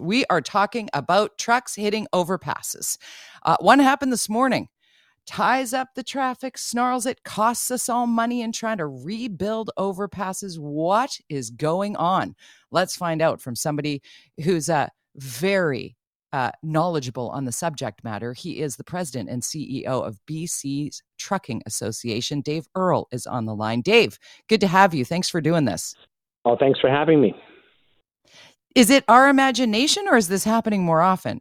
We are talking about trucks hitting overpasses. Uh, one happened this morning. Ties up the traffic, snarls it, costs us all money in trying to rebuild overpasses. What is going on? Let's find out from somebody who's uh, very uh, knowledgeable on the subject matter. He is the president and CEO of BC's Trucking Association. Dave Earle is on the line. Dave, good to have you. Thanks for doing this. Oh, thanks for having me. Is it our imagination or is this happening more often?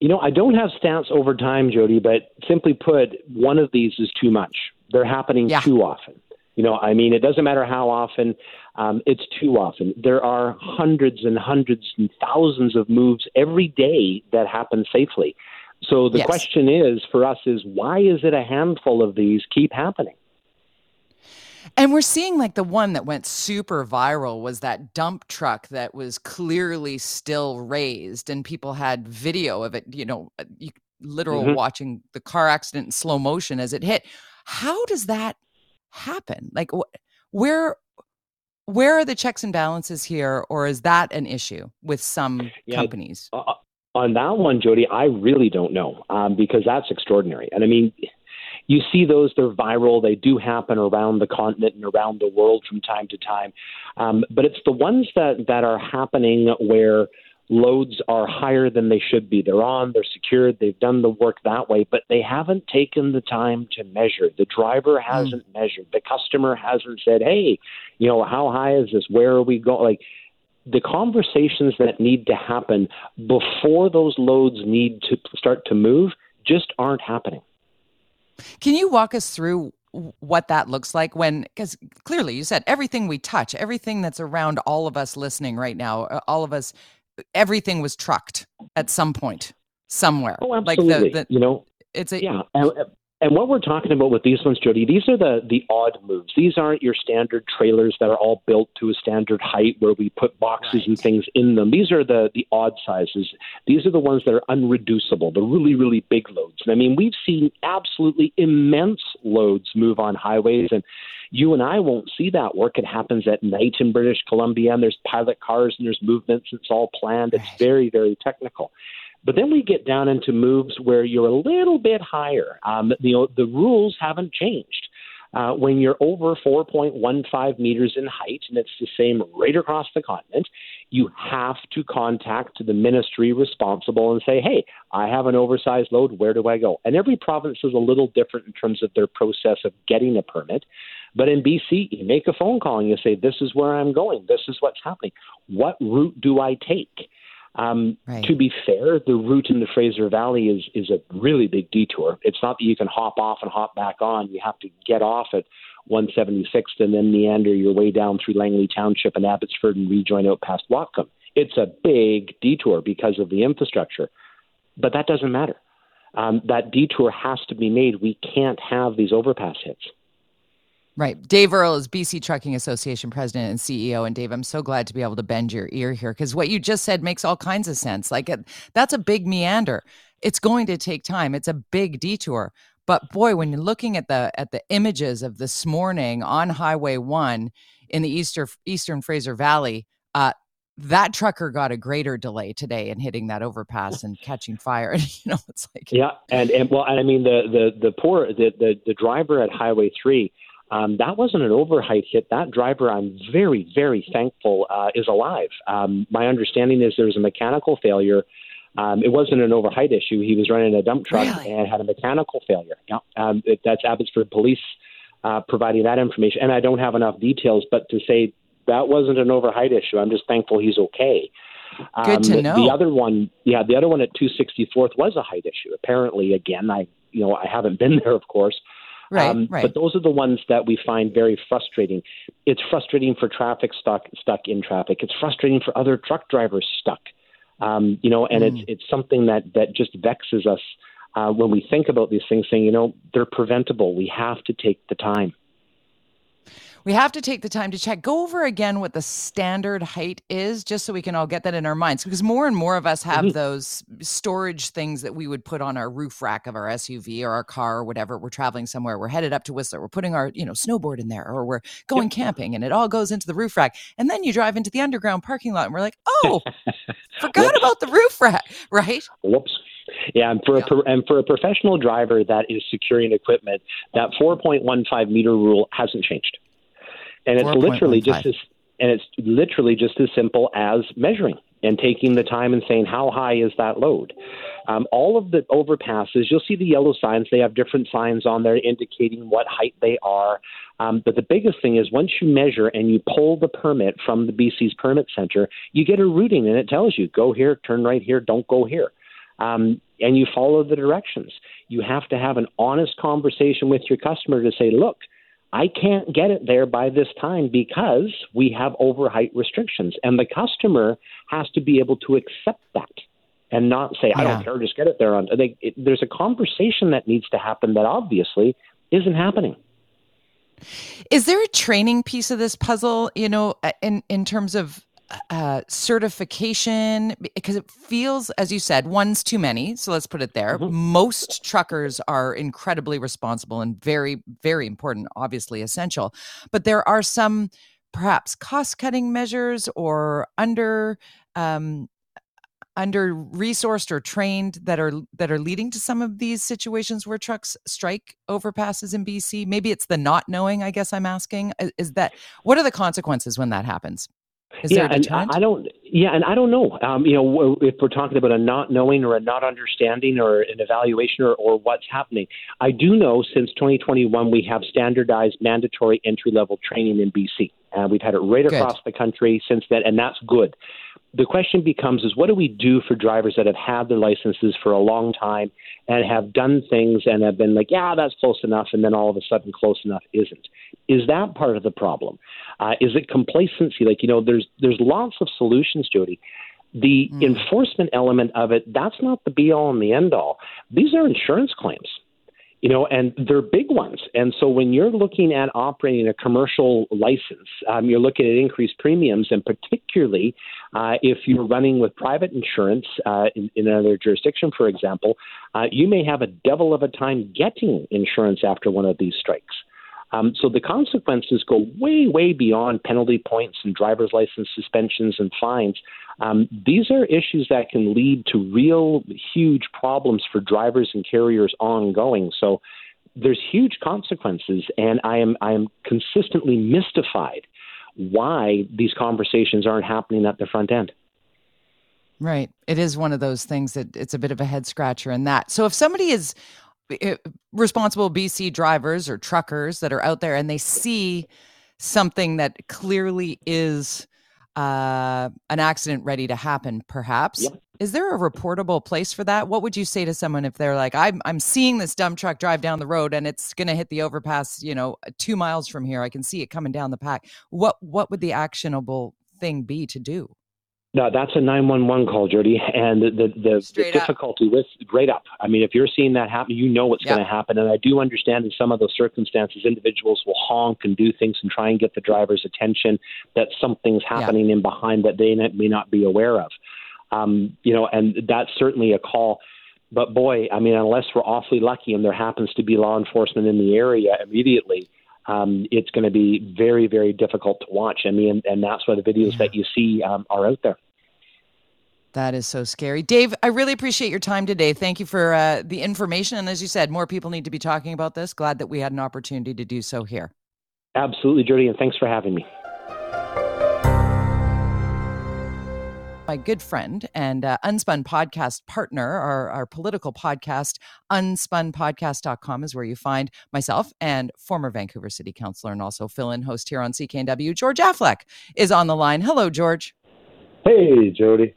You know, I don't have stats over time, Jody, but simply put, one of these is too much. They're happening yeah. too often. You know, I mean, it doesn't matter how often, um, it's too often. There are hundreds and hundreds and thousands of moves every day that happen safely. So the yes. question is for us is why is it a handful of these keep happening? And we're seeing like the one that went super viral was that dump truck that was clearly still raised, and people had video of it, you know, uh, literal mm-hmm. watching the car accident in slow motion as it hit. How does that happen? Like, wh- where where are the checks and balances here, or is that an issue with some yeah, companies? Uh, on that one, Jody, I really don't know um, because that's extraordinary. And I mean, you see those, they're viral. They do happen around the continent and around the world from time to time. Um, but it's the ones that, that are happening where loads are higher than they should be. They're on, they're secured, they've done the work that way, but they haven't taken the time to measure. The driver hmm. hasn't mm. measured. The customer hasn't said, hey, you know, how high is this? Where are we going? Like, the conversations that need to happen before those loads need to start to move just aren't happening. Can you walk us through what that looks like when because clearly you said everything we touch everything that's around all of us listening right now uh, all of us everything was trucked at some point somewhere. Oh absolutely like the, the, you know it's a yeah and what we're talking about with these ones, Jody, these are the the odd moves. These aren't your standard trailers that are all built to a standard height where we put boxes right. and things in them. These are the the odd sizes. These are the ones that are unreducible, the really really big loads. And I mean, we've seen absolutely immense loads move on highways, and you and I won't see that work. It happens at night in British Columbia, and there's pilot cars and there's movements. It's all planned. It's very very technical. But then we get down into moves where you're a little bit higher. Um, know, the rules haven't changed. Uh, when you're over 4.15 meters in height, and it's the same right across the continent, you have to contact the ministry responsible and say, hey, I have an oversized load. Where do I go? And every province is a little different in terms of their process of getting a permit. But in BC, you make a phone call and you say, this is where I'm going. This is what's happening. What route do I take? Um, right. To be fair, the route in the Fraser Valley is is a really big detour. It's not that you can hop off and hop back on. You have to get off at 176th and then meander your way down through Langley Township and Abbotsford and rejoin out past Whatcom. It's a big detour because of the infrastructure, but that doesn't matter. Um, that detour has to be made. We can't have these overpass hits. Right. Dave Earle is BC Trucking Association president and CEO. And Dave, I'm so glad to be able to bend your ear here because what you just said makes all kinds of sense. Like it, that's a big meander. It's going to take time. It's a big detour. But boy, when you're looking at the at the images of this morning on Highway One in the eastern Eastern Fraser Valley, uh, that trucker got a greater delay today in hitting that overpass and catching fire. And you know, it's like yeah, and and well, and I mean the the the poor the the, the driver at Highway Three um, that wasn't an overheight hit. That driver, I'm very, very thankful, uh, is alive. Um, my understanding is there was a mechanical failure. Um, it wasn't an overheight issue. He was running a dump truck really? and had a mechanical failure. Yeah, um, it, that's Abbotsford Police uh, providing that information. And I don't have enough details, but to say that wasn't an overheight issue, I'm just thankful he's okay. Good to um, know. The other one, yeah, the other one at 264th was a height issue. Apparently, again, I, you know, I haven't been there, of course. Right, um, right. But those are the ones that we find very frustrating. It's frustrating for traffic stuck stuck in traffic. It's frustrating for other truck drivers stuck. Um, you know, and mm. it's it's something that that just vexes us uh, when we think about these things. Saying, you know, they're preventable. We have to take the time we have to take the time to check. Go over again what the standard height is, just so we can all get that in our minds, because more and more of us have mm-hmm. those storage things that we would put on our roof rack of our SUV or our car or whatever. We're traveling somewhere, we're headed up to Whistler, we're putting our you know snowboard in there, or we're going yep. camping, and it all goes into the roof rack. And then you drive into the underground parking lot, and we're like, oh, forgot Whoops. about the roof rack, right? Whoops. Yeah, and for yeah. a and for a professional driver that is securing equipment, that 4.15 meter rule hasn't changed, and it's literally just as and it's literally just as simple as measuring and taking the time and saying how high is that load. Um, all of the overpasses, you'll see the yellow signs. They have different signs on there indicating what height they are. Um, but the biggest thing is once you measure and you pull the permit from the BC's permit center, you get a routing and it tells you go here, turn right here, don't go here. Um, and you follow the directions. You have to have an honest conversation with your customer to say, look, I can't get it there by this time because we have overheight restrictions. And the customer has to be able to accept that and not say, I don't care, just get it there. On they, it, There's a conversation that needs to happen that obviously isn't happening. Is there a training piece of this puzzle, you know, in, in terms of uh, certification because it feels, as you said, one's too many. So let's put it there. Mm-hmm. Most truckers are incredibly responsible and very, very important, obviously essential. But there are some perhaps cost cutting measures or under um, under resourced or trained that are that are leading to some of these situations where trucks strike overpasses in BC? Maybe it's the not knowing. I guess I'm asking is that what are the consequences when that happens? Is yeah, and I don't. Yeah, and I don't know. Um, you know, if we're talking about a not knowing or a not understanding or an evaluation or, or what's happening, I do know since 2021 we have standardized mandatory entry level training in BC. Uh, we've had it right good. across the country since then, and that's good. The question becomes: is what do we do for drivers that have had their licenses for a long time and have done things and have been like, yeah, that's close enough, and then all of a sudden, close enough isn't? Is that part of the problem? Uh, is it complacency? Like you know, there's there's lots of solutions, Jody. The mm. enforcement element of it, that's not the be all and the end all. These are insurance claims you know, and they're big ones. And so when you're looking at operating a commercial license, um, you're looking at increased premiums, and particularly uh, if you're running with private insurance uh, in, in, another jurisdiction, for example, uh, you may have a devil of a time getting insurance after one of these strikes. Um, so the consequences go way, way beyond penalty points and driver's license suspensions and fines. Um, these are issues that can lead to real huge problems for drivers and carriers ongoing. So there's huge consequences, and I am I am consistently mystified why these conversations aren't happening at the front end. Right. It is one of those things that it's a bit of a head scratcher in that. So if somebody is responsible BC drivers or truckers that are out there and they see something that clearly is uh, an accident ready to happen, perhaps. Yep. Is there a reportable place for that? What would you say to someone if they're like, I'm I'm seeing this dump truck drive down the road and it's going to hit the overpass, you know, two miles from here. I can see it coming down the pack. What what would the actionable thing be to do? No, that's a 911 call, Jody. And the, the, the, the difficulty with right up. I mean, if you're seeing that happen, you know what's yep. going to happen. And I do understand in some of those circumstances, individuals will honk and do things and try and get the driver's attention that something's happening yep. in behind that they may not be aware of. Um, you know, and that's certainly a call. But boy, I mean, unless we're awfully lucky and there happens to be law enforcement in the area immediately, um, it's going to be very, very difficult to watch. I mean, and, and that's why the videos yeah. that you see um, are out there. That is so scary. Dave, I really appreciate your time today. Thank you for uh, the information. And as you said, more people need to be talking about this. Glad that we had an opportunity to do so here. Absolutely, Jody, and thanks for having me. my good friend and uh, Unspun podcast partner, our, our political podcast, unspunpodcast.com is where you find myself and former Vancouver City Councilor and also fill in host here on CKNW, George Affleck, is on the line. Hello, George. Hey, Jody.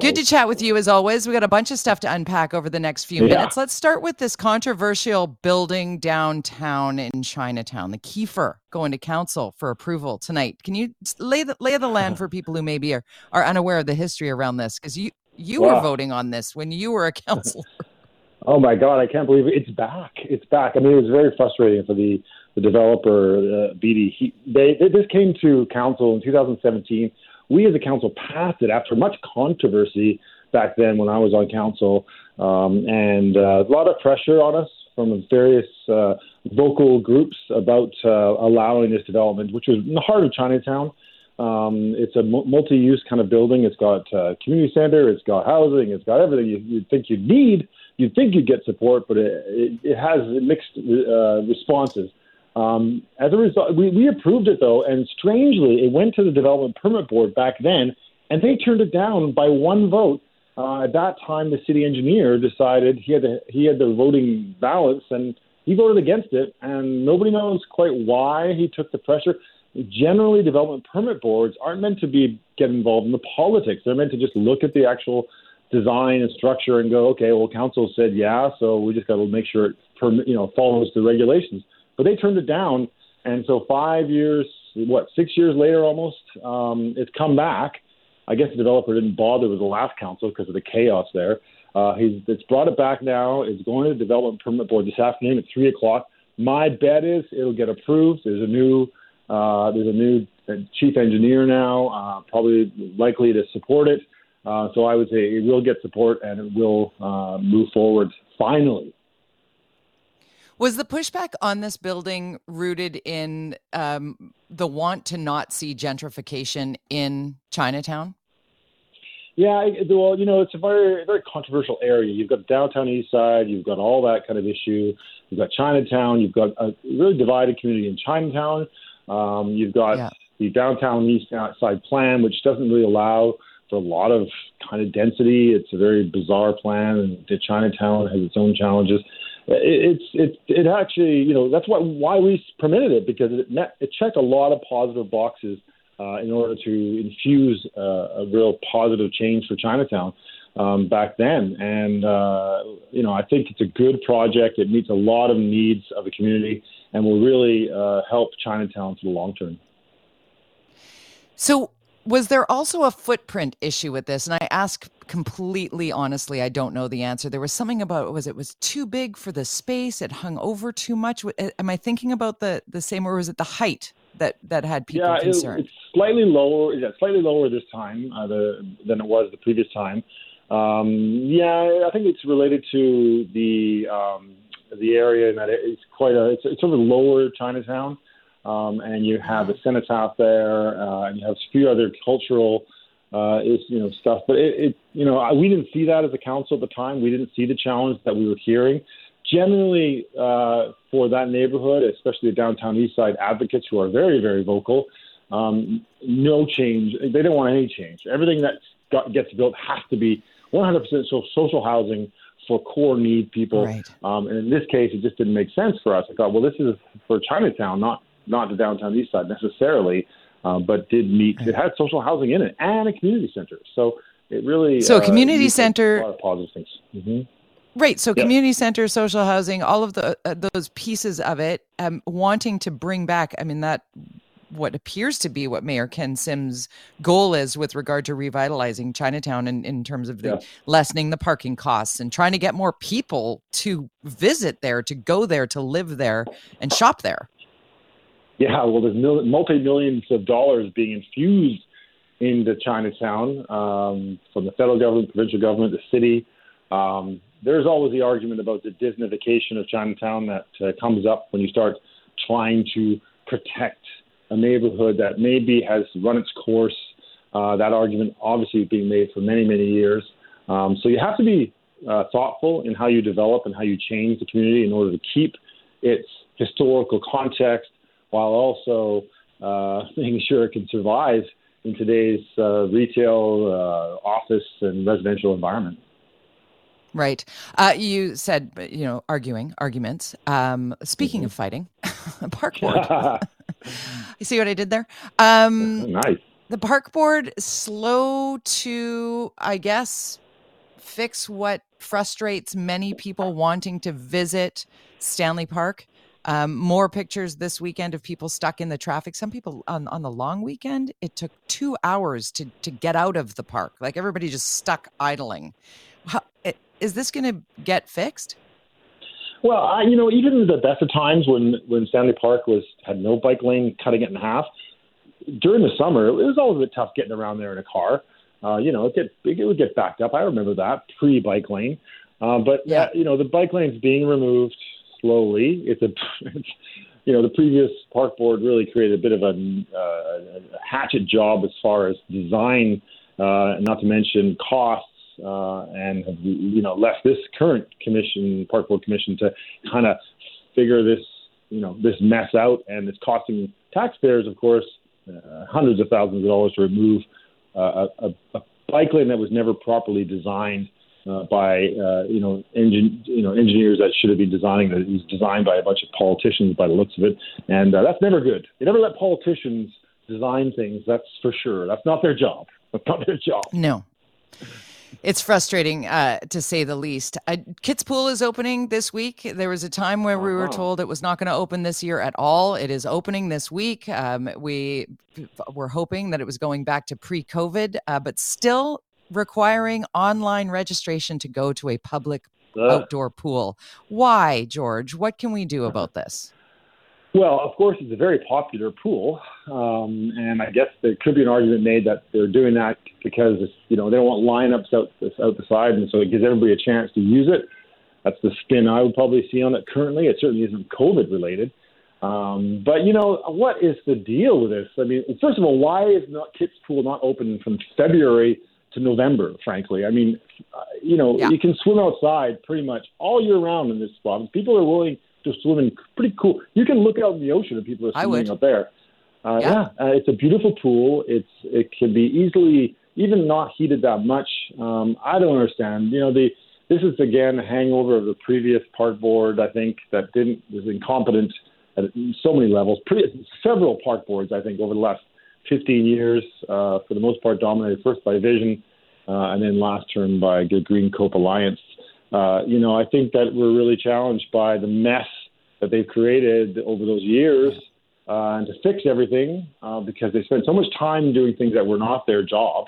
Good to chat with you as always. We got a bunch of stuff to unpack over the next few yeah. minutes. Let's start with this controversial building downtown in Chinatown, the Keefer, going to council for approval tonight. Can you lay the lay the land for people who maybe are, are unaware of the history around this? Because you you wow. were voting on this when you were a councilor. oh my God, I can't believe it. it's back. It's back. I mean, it was very frustrating for the the developer, uh, Beedie. He, they, they this came to council in 2017 we as a council passed it after much controversy back then when I was on council, um, and uh, a lot of pressure on us from various uh, vocal groups about uh, allowing this development, which was in the heart of Chinatown. Um, it's a multi-use kind of building. It's got a community center. It's got housing. It's got everything you, you'd think you'd need. You'd think you'd get support, but it, it, it has mixed uh, responses. Um, as a result, we, we approved it though, and strangely, it went to the development permit board back then, and they turned it down by one vote. Uh, at that time, the city engineer decided he had the, he had the voting balance, and he voted against it. And nobody knows quite why he took the pressure. Generally, development permit boards aren't meant to be get involved in the politics. They're meant to just look at the actual design and structure and go, okay, well, council said yeah, so we just got to make sure it you know follows the regulations. But they turned it down, and so five years, what, six years later, almost, um, it's come back. I guess the developer didn't bother with the last council because of the chaos there. Uh, he's it's brought it back now. It's going to the development permit board this afternoon at three o'clock. My bet is it'll get approved. There's a new uh, there's a new chief engineer now, uh, probably likely to support it. Uh, so I would say it will get support and it will uh, move forward finally. Was the pushback on this building rooted in um, the want to not see gentrification in Chinatown? Yeah, well, you know, it's a very very controversial area. You've got downtown east side, you've got all that kind of issue. You've got Chinatown, you've got a really divided community in Chinatown. Um, you've got yeah. the downtown east side plan, which doesn't really allow for a lot of kind of density. It's a very bizarre plan, and the Chinatown has its own challenges it's it it actually you know that's why why we permitted it because it met it checked a lot of positive boxes uh, in order to infuse uh, a real positive change for Chinatown um, back then and uh, you know I think it's a good project it meets a lot of needs of the community and will really uh, help Chinatown for the long term. So was there also a footprint issue with this? And I ask completely honestly, I don't know the answer. There was something about was it was too big for the space? It hung over too much. Am I thinking about the the same, or was it the height that that had people yeah, concerned? It, it's slightly lower. Yeah, slightly lower this time uh, the, than it was the previous time. Um, yeah, I think it's related to the um, the area and that it's quite a it's, it's sort of lower Chinatown um, and you have the cenotaph there, uh, and you have a few other cultural uh, is you know stuff. But it, it you know we didn't see that as a council at the time. We didn't see the challenge that we were hearing. Generally, uh, for that neighborhood, especially the downtown east side advocates who are very very vocal, um, no change. They don't want any change. Everything that got, gets built has to be 100% so social housing for core need people. Right. Um, and in this case, it just didn't make sense for us. I thought, well, this is for Chinatown, not not the downtown east side necessarily, uh, but did meet. It had social housing in it and a community center. So it really so uh, community center a lot of positive things. Mm-hmm. Right. So community center, social housing, all of the uh, those pieces of it, um, wanting to bring back. I mean that what appears to be what Mayor Ken Sims' goal is with regard to revitalizing Chinatown in, in terms of the yeah. lessening the parking costs and trying to get more people to visit there, to go there, to live there, and shop there. Yeah, well, there's mil- multi millions of dollars being infused into Chinatown um, from the federal government, provincial government, the city. Um, there's always the argument about the Disneyfication of Chinatown that uh, comes up when you start trying to protect a neighborhood that maybe has run its course. Uh, that argument obviously is being made for many, many years. Um, so you have to be uh, thoughtful in how you develop and how you change the community in order to keep its historical context while also uh, making sure it can survive in today's uh, retail, uh, office, and residential environment. Right. Uh, you said, you know, arguing, arguments. Um, speaking mm-hmm. of fighting, park board. you see what I did there? Um, nice. The park board slow to, I guess, fix what frustrates many people wanting to visit Stanley Park. Um, more pictures this weekend of people stuck in the traffic. Some people on, on the long weekend, it took two hours to, to get out of the park. Like everybody just stuck idling. How, is this going to get fixed? Well, I, you know, even the best of times when when Stanley Park was had no bike lane, cutting it in half. During the summer, it was always a bit tough getting around there in a car. Uh, you know, it, get, it would get backed up. I remember that pre bike lane. Uh, but yeah. Uh, you know, the bike lane's being removed slowly. It's a it's, you know, the previous park board really created a bit of a, uh, a hatchet job as far as design, uh, not to mention costs, uh, and you know left this current commission, park board commission, to kind of figure this you know this mess out, and it's costing taxpayers, of course, uh, hundreds of thousands of dollars to remove uh, a, a bike lane that was never properly designed uh, by uh, you know engin- you know engineers that should have been designing it. It was designed by a bunch of politicians by the looks of it, and uh, that's never good. They never let politicians design things. That's for sure. That's not their job. That's not their job. No. It's frustrating, uh, to say the least. Uh, Kits Pool is opening this week. There was a time where we were uh-huh. told it was not going to open this year at all. It is opening this week. Um, we were hoping that it was going back to pre-COVID, uh, but still requiring online registration to go to a public outdoor pool. Why, George? What can we do about this? Well, of course, it's a very popular pool, um, and I guess there could be an argument made that they're doing that because you know they don't want lineups out out the side, and so it gives everybody a chance to use it. That's the spin I would probably see on it currently. It certainly isn't COVID related. Um, but you know what is the deal with this? I mean, first of all, why is not Kits Pool not open from February to November? Frankly, I mean, uh, you know, yeah. you can swim outside pretty much all year round in this spot. People are willing to swim in pretty cool. You can look out in the ocean and people are swimming out there. Uh, yeah, yeah uh, it's a beautiful pool. It's it can be easily even not heated that much. Um, I don't understand. You know, the this is again a hangover of the previous park board. I think that didn't was incompetent at so many levels. Pretty, several park boards, I think, over the last 15 years, uh, for the most part, dominated first by Vision, uh, and then last term by the Green COPE Alliance. Uh, you know, I think that we're really challenged by the mess that they've created over those years uh, and to fix everything uh, because they spent so much time doing things that were not their job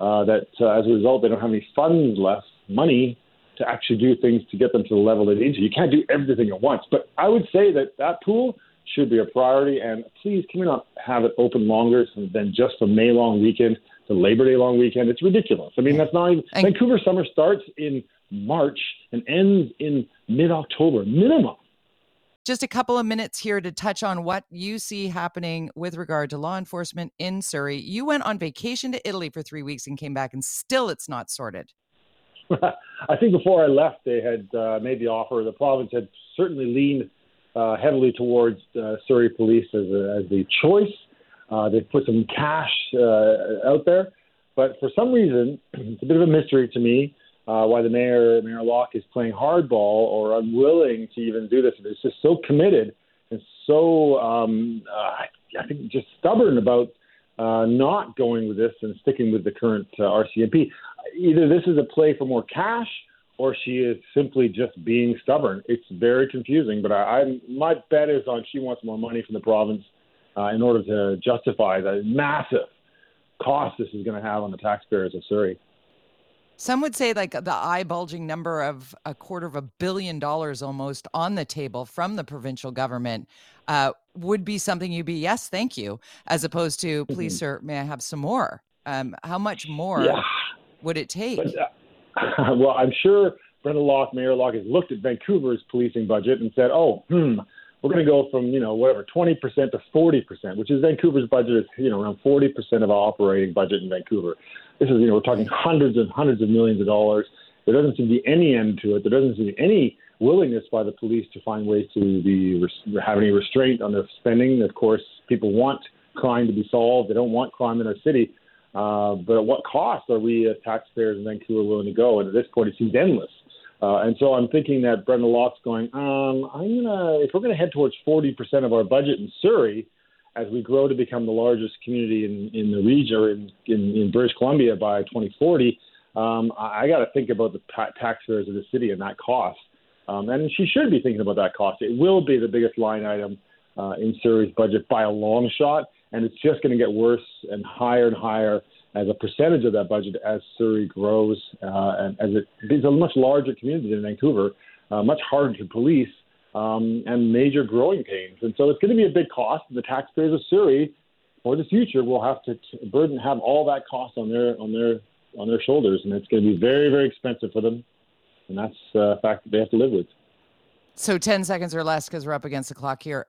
uh, that as a result they don't have any funds left, money to actually do things to get them to the level they need to. You can't do everything at once. But I would say that that pool should be a priority. And please, can we not have it open longer than just the May long weekend, the Labor Day long weekend? It's ridiculous. I mean, that's not even. Vancouver summer starts in March and ends in mid October, minimum. Just a couple of minutes here to touch on what you see happening with regard to law enforcement in Surrey. You went on vacation to Italy for three weeks and came back, and still it's not sorted. I think before I left, they had uh, made the offer. The province had certainly leaned uh, heavily towards uh, Surrey Police as, a, as the choice. Uh, they put some cash uh, out there, but for some reason, it's a bit of a mystery to me uh, why the mayor, Mayor Locke, is playing hardball or unwilling to even do this. It's just so committed and so, um, uh, I think, just stubborn about uh, not going with this and sticking with the current uh, RCMP. Either this is a play for more cash or she is simply just being stubborn. It's very confusing, but I, I my bet is on she wants more money from the province uh, in order to justify the massive cost this is going to have on the taxpayers of Surrey. Some would say like the eye bulging number of a quarter of a billion dollars almost on the table from the provincial government uh, would be something you'd be, yes, thank you, as opposed to, please, mm-hmm. sir, may I have some more? Um, how much more yeah. would it take? But, uh, well, I'm sure Brenda Locke, Mayor Locke, has looked at Vancouver's policing budget and said, oh, hmm, we're going to go from, you know, whatever, 20% to 40%, which is Vancouver's budget is, you know, around 40% of our operating budget in Vancouver. This is, you know, we're talking hundreds and hundreds of millions of dollars. There doesn't seem to be any end to it. There doesn't seem to be any willingness by the police to find ways to be have any restraint on their spending. Of course, people want crime to be solved. They don't want crime in our city. Uh, but at what cost are we as taxpayers in Vancouver willing to go? And at this point, it seems endless. Uh, and so I'm thinking that Brenda Locke's going, um, I'm gonna, if we're going to head towards 40% of our budget in Surrey, as we grow to become the largest community in, in the region or in, in, in British Columbia by 2040, um, I, I got to think about the ta- taxpayers of the city and that cost. Um, and she should be thinking about that cost. It will be the biggest line item uh, in Surrey's budget by a long shot, and it's just going to get worse and higher and higher as a percentage of that budget as Surrey grows uh, and as it is a much larger community than Vancouver, uh, much harder to police, um, and major growing pains. And so it's going to be a big cost. The taxpayers of Surrey, for the future, will have to t- burden have all that cost on their on their on their shoulders, and it's going to be very very expensive for them, and that's uh, a fact that they have to live with. So ten seconds or less, because we're up against the clock here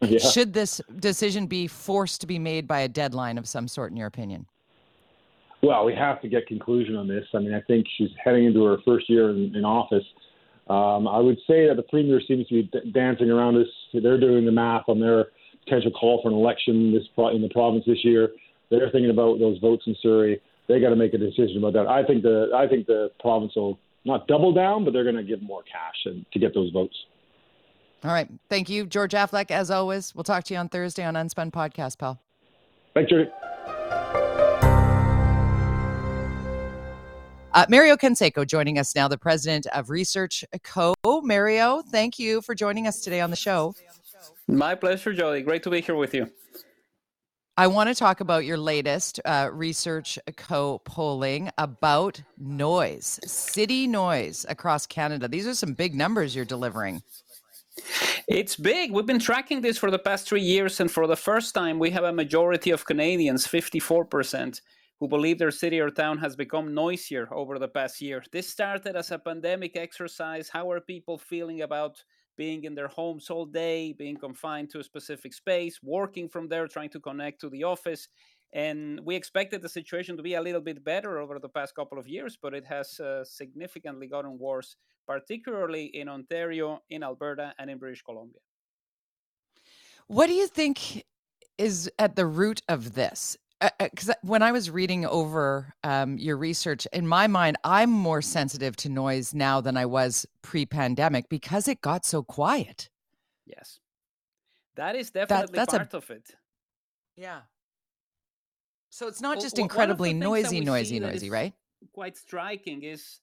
yeah. should this decision be forced to be made by a deadline of some sort, in your opinion? Well, we have to get conclusion on this. I mean, I think she's heading into her first year in, in office. Um, I would say that the premier seems to be d- dancing around this. They're doing the math on their potential call for an election this pro- in the province this year. They're thinking about those votes in Surrey. They got to make a decision about that. I think the I think the province will not double down, but they're going to give more cash and, to get those votes. All right. Thank you, George Affleck. As always, we'll talk to you on Thursday on Unspun Podcast, pal. Thanks, Judy. Uh, Mario Canseco joining us now, the president of Research Co. Mario, thank you for joining us today on the show. My pleasure, Jody. Great to be here with you. I want to talk about your latest uh, Research Co polling about noise, city noise across Canada. These are some big numbers you're delivering. It's big. We've been tracking this for the past three years, and for the first time, we have a majority of Canadians, 54%, who believe their city or town has become noisier over the past year. This started as a pandemic exercise. How are people feeling about being in their homes all day, being confined to a specific space, working from there, trying to connect to the office? And we expected the situation to be a little bit better over the past couple of years, but it has uh, significantly gotten worse, particularly in Ontario, in Alberta, and in British Columbia. What do you think is at the root of this? Because uh, uh when I was reading over um, your research, in my mind, I'm more sensitive to noise now than I was pre pandemic because it got so quiet. Yes. That is definitely that, part a, of it. Yeah. So it's not just well, incredibly noisy, noisy, noisy, right? Quite striking is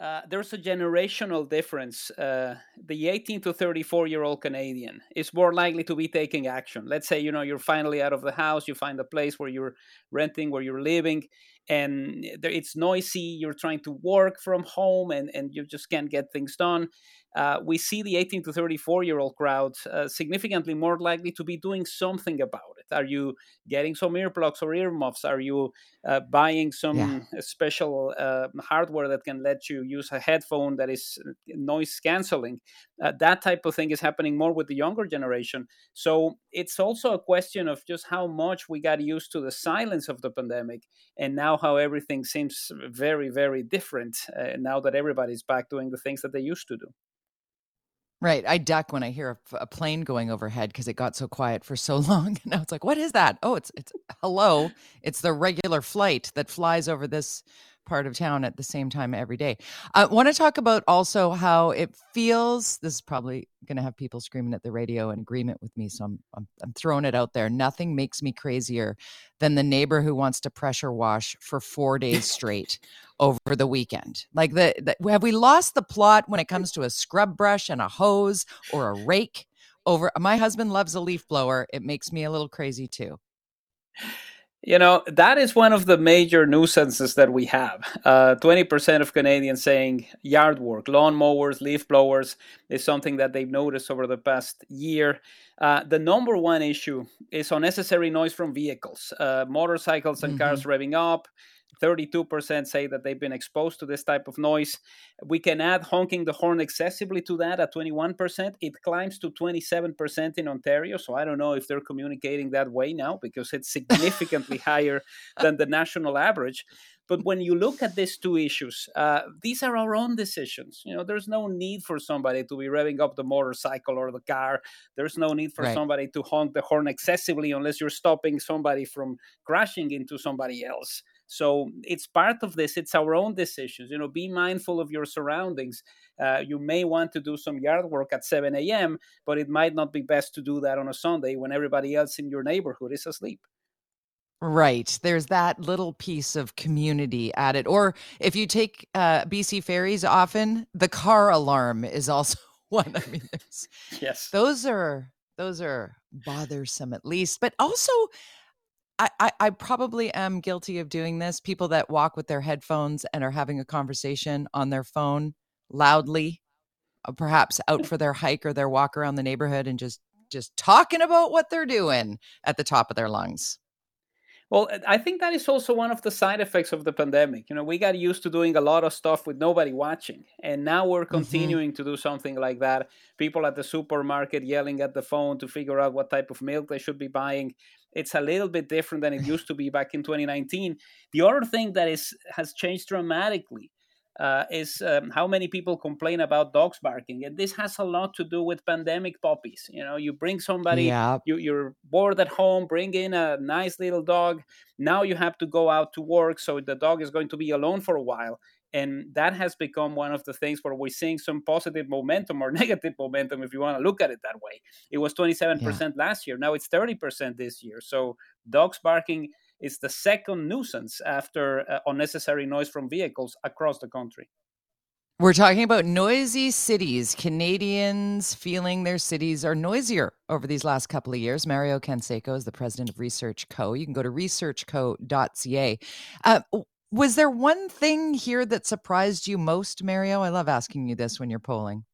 uh, there's a generational difference. Uh, the 18 to 34 year old Canadian is more likely to be taking action. Let's say you know you're finally out of the house, you find a place where you're renting, where you're living, and it's noisy. You're trying to work from home, and and you just can't get things done uh, we see the 18 to 34 year old crowd uh, significantly more likely to be doing something about it. Are you getting some earplugs or earmuffs? Are you uh, buying some yeah. special uh, hardware that can let you use a headphone that is uh, noise canceling? Uh, that type of thing is happening more with the younger generation. So it's also a question of just how much we got used to the silence of the pandemic and now how everything seems very, very different now that everybody's back doing the things that they used to do. Right. I duck when I hear a, a plane going overhead because it got so quiet for so long. And now it's like, what is that? Oh, it's it's hello. It's the regular flight that flies over this part of town at the same time every day. I want to talk about also how it feels. This is probably going to have people screaming at the radio in agreement with me, so I'm, I'm, I'm throwing it out there. Nothing makes me crazier than the neighbor who wants to pressure wash for four days straight over the weekend. Like the, the have we lost the plot when it comes to a scrub brush and a hose or a rake? Over my husband loves a leaf blower. It makes me a little crazy too. You know, that is one of the major nuisances that we have. Uh, 20% of Canadians saying yard work, lawn mowers, leaf blowers is something that they've noticed over the past year. Uh, the number one issue is unnecessary noise from vehicles, uh, motorcycles and mm-hmm. cars revving up, 32% say that they've been exposed to this type of noise. We can add honking the horn excessively to that at 21%. It climbs to 27% in Ontario. So I don't know if they're communicating that way now because it's significantly higher than the national average. But when you look at these two issues, uh, these are our own decisions. You know, there's no need for somebody to be revving up the motorcycle or the car. There's no need for right. somebody to honk the horn excessively unless you're stopping somebody from crashing into somebody else. So it's part of this. It's our own decisions. You know, be mindful of your surroundings. Uh, you may want to do some yard work at 7 a.m., but it might not be best to do that on a Sunday when everybody else in your neighborhood is asleep. Right. There's that little piece of community added. Or if you take uh, BC ferries often, the car alarm is also one. I mean, yes, those are those are bothersome at least, but also I, I, probably am guilty of doing this. People that walk with their headphones and are having a conversation on their phone loudly, uh, perhaps out for their hike or their walk around the neighborhood and just just talking about what they're doing at the top of their lungs. Well, I think that is also one of the side effects of the pandemic. You know, we got used to doing a lot of stuff with nobody watching, and now we're mm-hmm. continuing mm-hmm. to do something like that. People at the supermarket yelling at the phone to figure out what type of milk they should be buying. It's a little bit different than it used to be back in 2019. The other thing that is has changed dramatically uh, is um, how many people complain about dogs barking, and this has a lot to do with pandemic puppies. You know, you bring somebody, yeah. you, you're bored at home, bring in a nice little dog. Now you have to go out to work, so the dog is going to be alone for a while, and that has become one of the things where we're seeing some positive momentum or negative momentum, if you want to look at it that way. It was 27% yeah. last year, now it's 30% this year. So dogs barking is the second nuisance after uh, unnecessary noise from vehicles across the country. We're talking about noisy cities. Canadians feeling their cities are noisier over these last couple of years. Mario Canseco is the president of Research Co. You can go to researchco.ca. Uh, was there one thing here that surprised you most, Mario? I love asking you this when you're polling.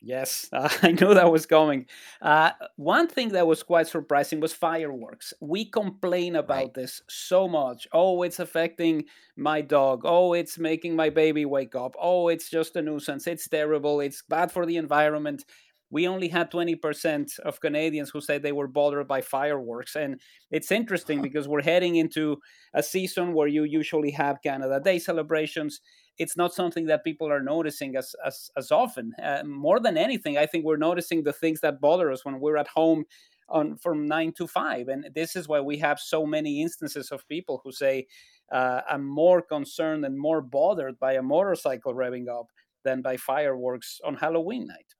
Yes, uh, I knew that was coming. Uh, one thing that was quite surprising was fireworks. We complain about right. this so much. Oh, it's affecting my dog. Oh, it's making my baby wake up. Oh, it's just a nuisance. It's terrible. It's bad for the environment. We only had 20% of Canadians who said they were bothered by fireworks. And it's interesting because we're heading into a season where you usually have Canada Day celebrations it's not something that people are noticing as as, as often. Uh, more than anything, I think we're noticing the things that bother us when we're at home on from nine to five, and this is why we have so many instances of people who say, uh, "I'm more concerned and more bothered by a motorcycle revving up than by fireworks on Halloween night."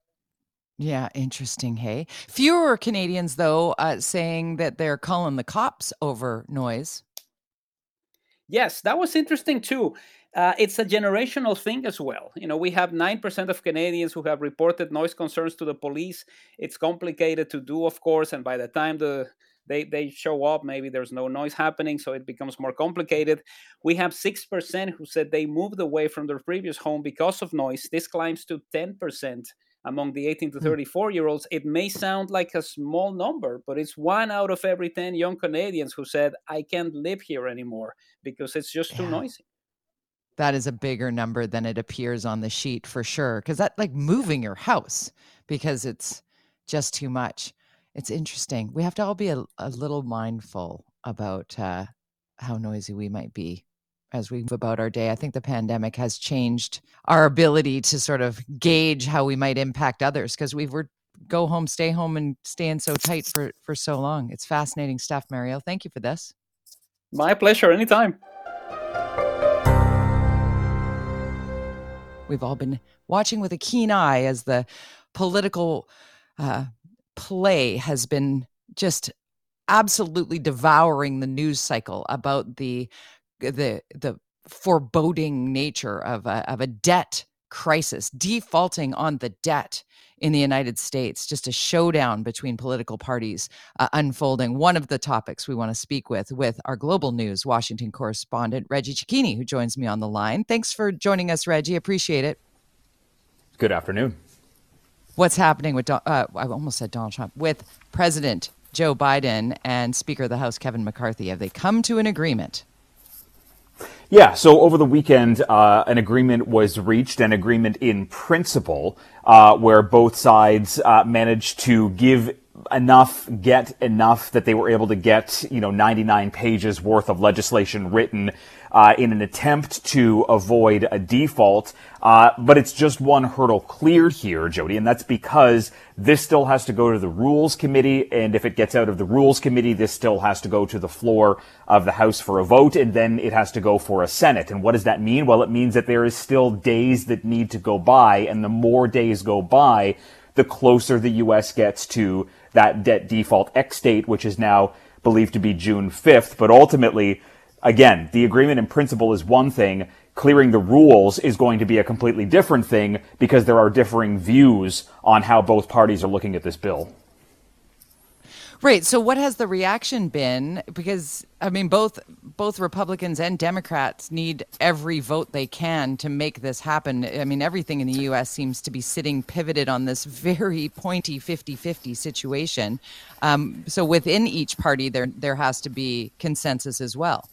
Yeah, interesting. Hey, fewer Canadians though uh, saying that they're calling the cops over noise. Yes, that was interesting too. Uh, it's a generational thing as well. You know, we have 9% of Canadians who have reported noise concerns to the police. It's complicated to do, of course, and by the time the they, they show up, maybe there's no noise happening, so it becomes more complicated. We have 6% who said they moved away from their previous home because of noise. This climbs to 10% among the 18 to hmm. 34 year olds. It may sound like a small number, but it's one out of every 10 young Canadians who said, I can't live here anymore because it's just too noisy that is a bigger number than it appears on the sheet for sure because that like moving your house because it's just too much it's interesting we have to all be a, a little mindful about uh, how noisy we might be as we move about our day i think the pandemic has changed our ability to sort of gauge how we might impact others because we were go home stay home and stay in so tight for for so long. It's fascinating stuff mario. Thank you for this. My pleasure. Anytime. We've all been watching with a keen eye as the political uh, play has been just absolutely devouring the news cycle about the the the foreboding nature of a, of a debt crisis, defaulting on the debt in the United States, just a showdown between political parties uh, unfolding. One of the topics we want to speak with with our global news Washington correspondent Reggie Cecchini, who joins me on the line. Thanks for joining us, Reggie. Appreciate it. Good afternoon. What's happening with uh, I almost said Donald Trump with President Joe Biden and Speaker of the House Kevin McCarthy? Have they come to an agreement? Yeah, so over the weekend, uh, an agreement was reached, an agreement in principle, uh, where both sides uh, managed to give enough, get enough that they were able to get, you know, 99 pages worth of legislation written uh, in an attempt to avoid a default. Uh, but it's just one hurdle clear here, Jody, and that's because this still has to go to the Rules Committee, and if it gets out of the Rules Committee, this still has to go to the floor of the House for a vote, and then it has to go for a Senate. And what does that mean? Well, it means that there is still days that need to go by, and the more days go by, the closer the U.S. gets to that debt default X date, which is now believed to be June 5th. But ultimately, again, the agreement in principle is one thing. Clearing the rules is going to be a completely different thing because there are differing views on how both parties are looking at this bill. Right. So what has the reaction been? Because I mean both both Republicans and Democrats need every vote they can to make this happen. I mean everything in the US seems to be sitting pivoted on this very pointy 50-50 situation. Um, so within each party there there has to be consensus as well.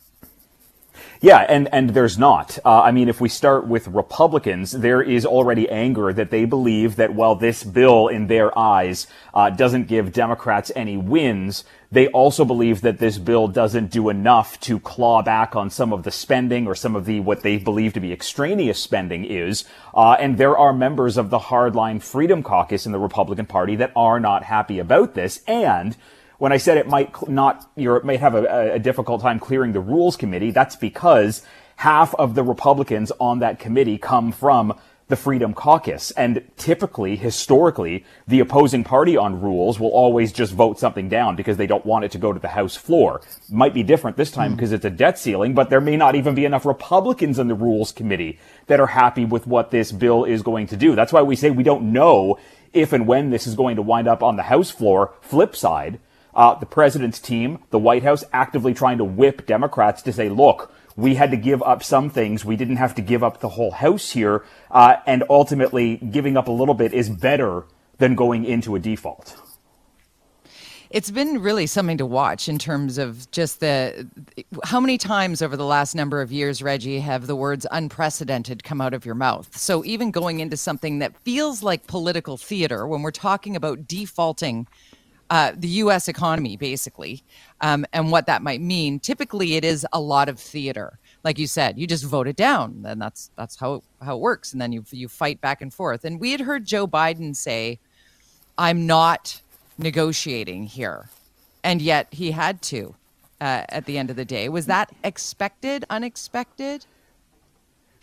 Yeah, and, and there's not. Uh, I mean, if we start with Republicans, there is already anger that they believe that while this bill, in their eyes, uh, doesn't give Democrats any wins, they also believe that this bill doesn't do enough to claw back on some of the spending or some of the what they believe to be extraneous spending is. Uh, and there are members of the hardline Freedom Caucus in the Republican Party that are not happy about this. And when I said it might not, you might have a, a difficult time clearing the rules committee, that's because half of the Republicans on that committee come from the Freedom Caucus. And typically, historically, the opposing party on rules will always just vote something down because they don't want it to go to the House floor. Might be different this time mm. because it's a debt ceiling, but there may not even be enough Republicans in the Rules Committee that are happy with what this bill is going to do. That's why we say we don't know if and when this is going to wind up on the House floor. Flip side, uh, the president's team, the White House, actively trying to whip Democrats to say, look, we had to give up some things. We didn't have to give up the whole House here. Uh, and ultimately, giving up a little bit is better than going into a default. It's been really something to watch in terms of just the how many times over the last number of years, Reggie, have the words unprecedented come out of your mouth. So even going into something that feels like political theater, when we're talking about defaulting uh, the U.S. economy, basically, um, and what that might mean. Typically, it is a lot of theater. Like you said, you just vote it down, and that's that's how how it works. And then you you fight back and forth. And we had heard Joe Biden say, "I'm not negotiating here," and yet he had to uh, at the end of the day. Was that expected? Unexpected?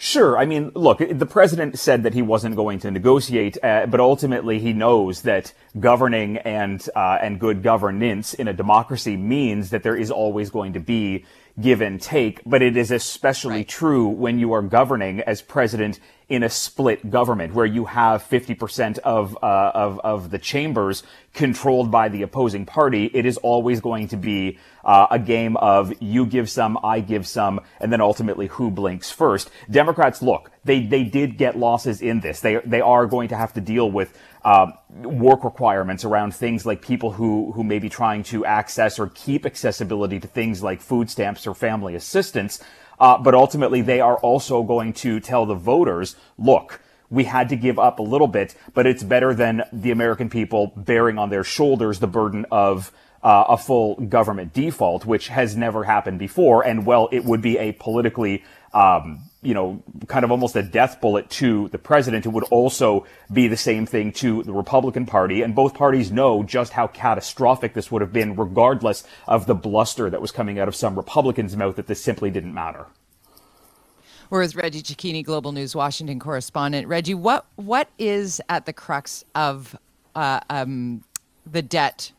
Sure. I mean, look, the president said that he wasn't going to negotiate, uh, but ultimately he knows that governing and uh, and good governance in a democracy means that there is always going to be give and take. But it is especially right. true when you are governing as president in a split government where you have 50% of, uh, of, of the chambers controlled by the opposing party. It is always going to be uh, a game of you give some, I give some, and then ultimately who blinks first. Democrats, look, they, they did get losses in this. They, they are going to have to deal with uh, work requirements around things like people who, who may be trying to access or keep accessibility to things like food stamps or family assistance. Uh, but ultimately, they are also going to tell the voters, look, we had to give up a little bit, but it's better than the American people bearing on their shoulders the burden of uh, a full government default, which has never happened before. And well, it would be a politically, um, you know, kind of almost a death bullet to the president. It would also be the same thing to the Republican Party. And both parties know just how catastrophic this would have been, regardless of the bluster that was coming out of some Republicans' mouth that this simply didn't matter. We're with Reggie Cecchini, Global News Washington correspondent. Reggie, what what is at the crux of uh, um, the debt,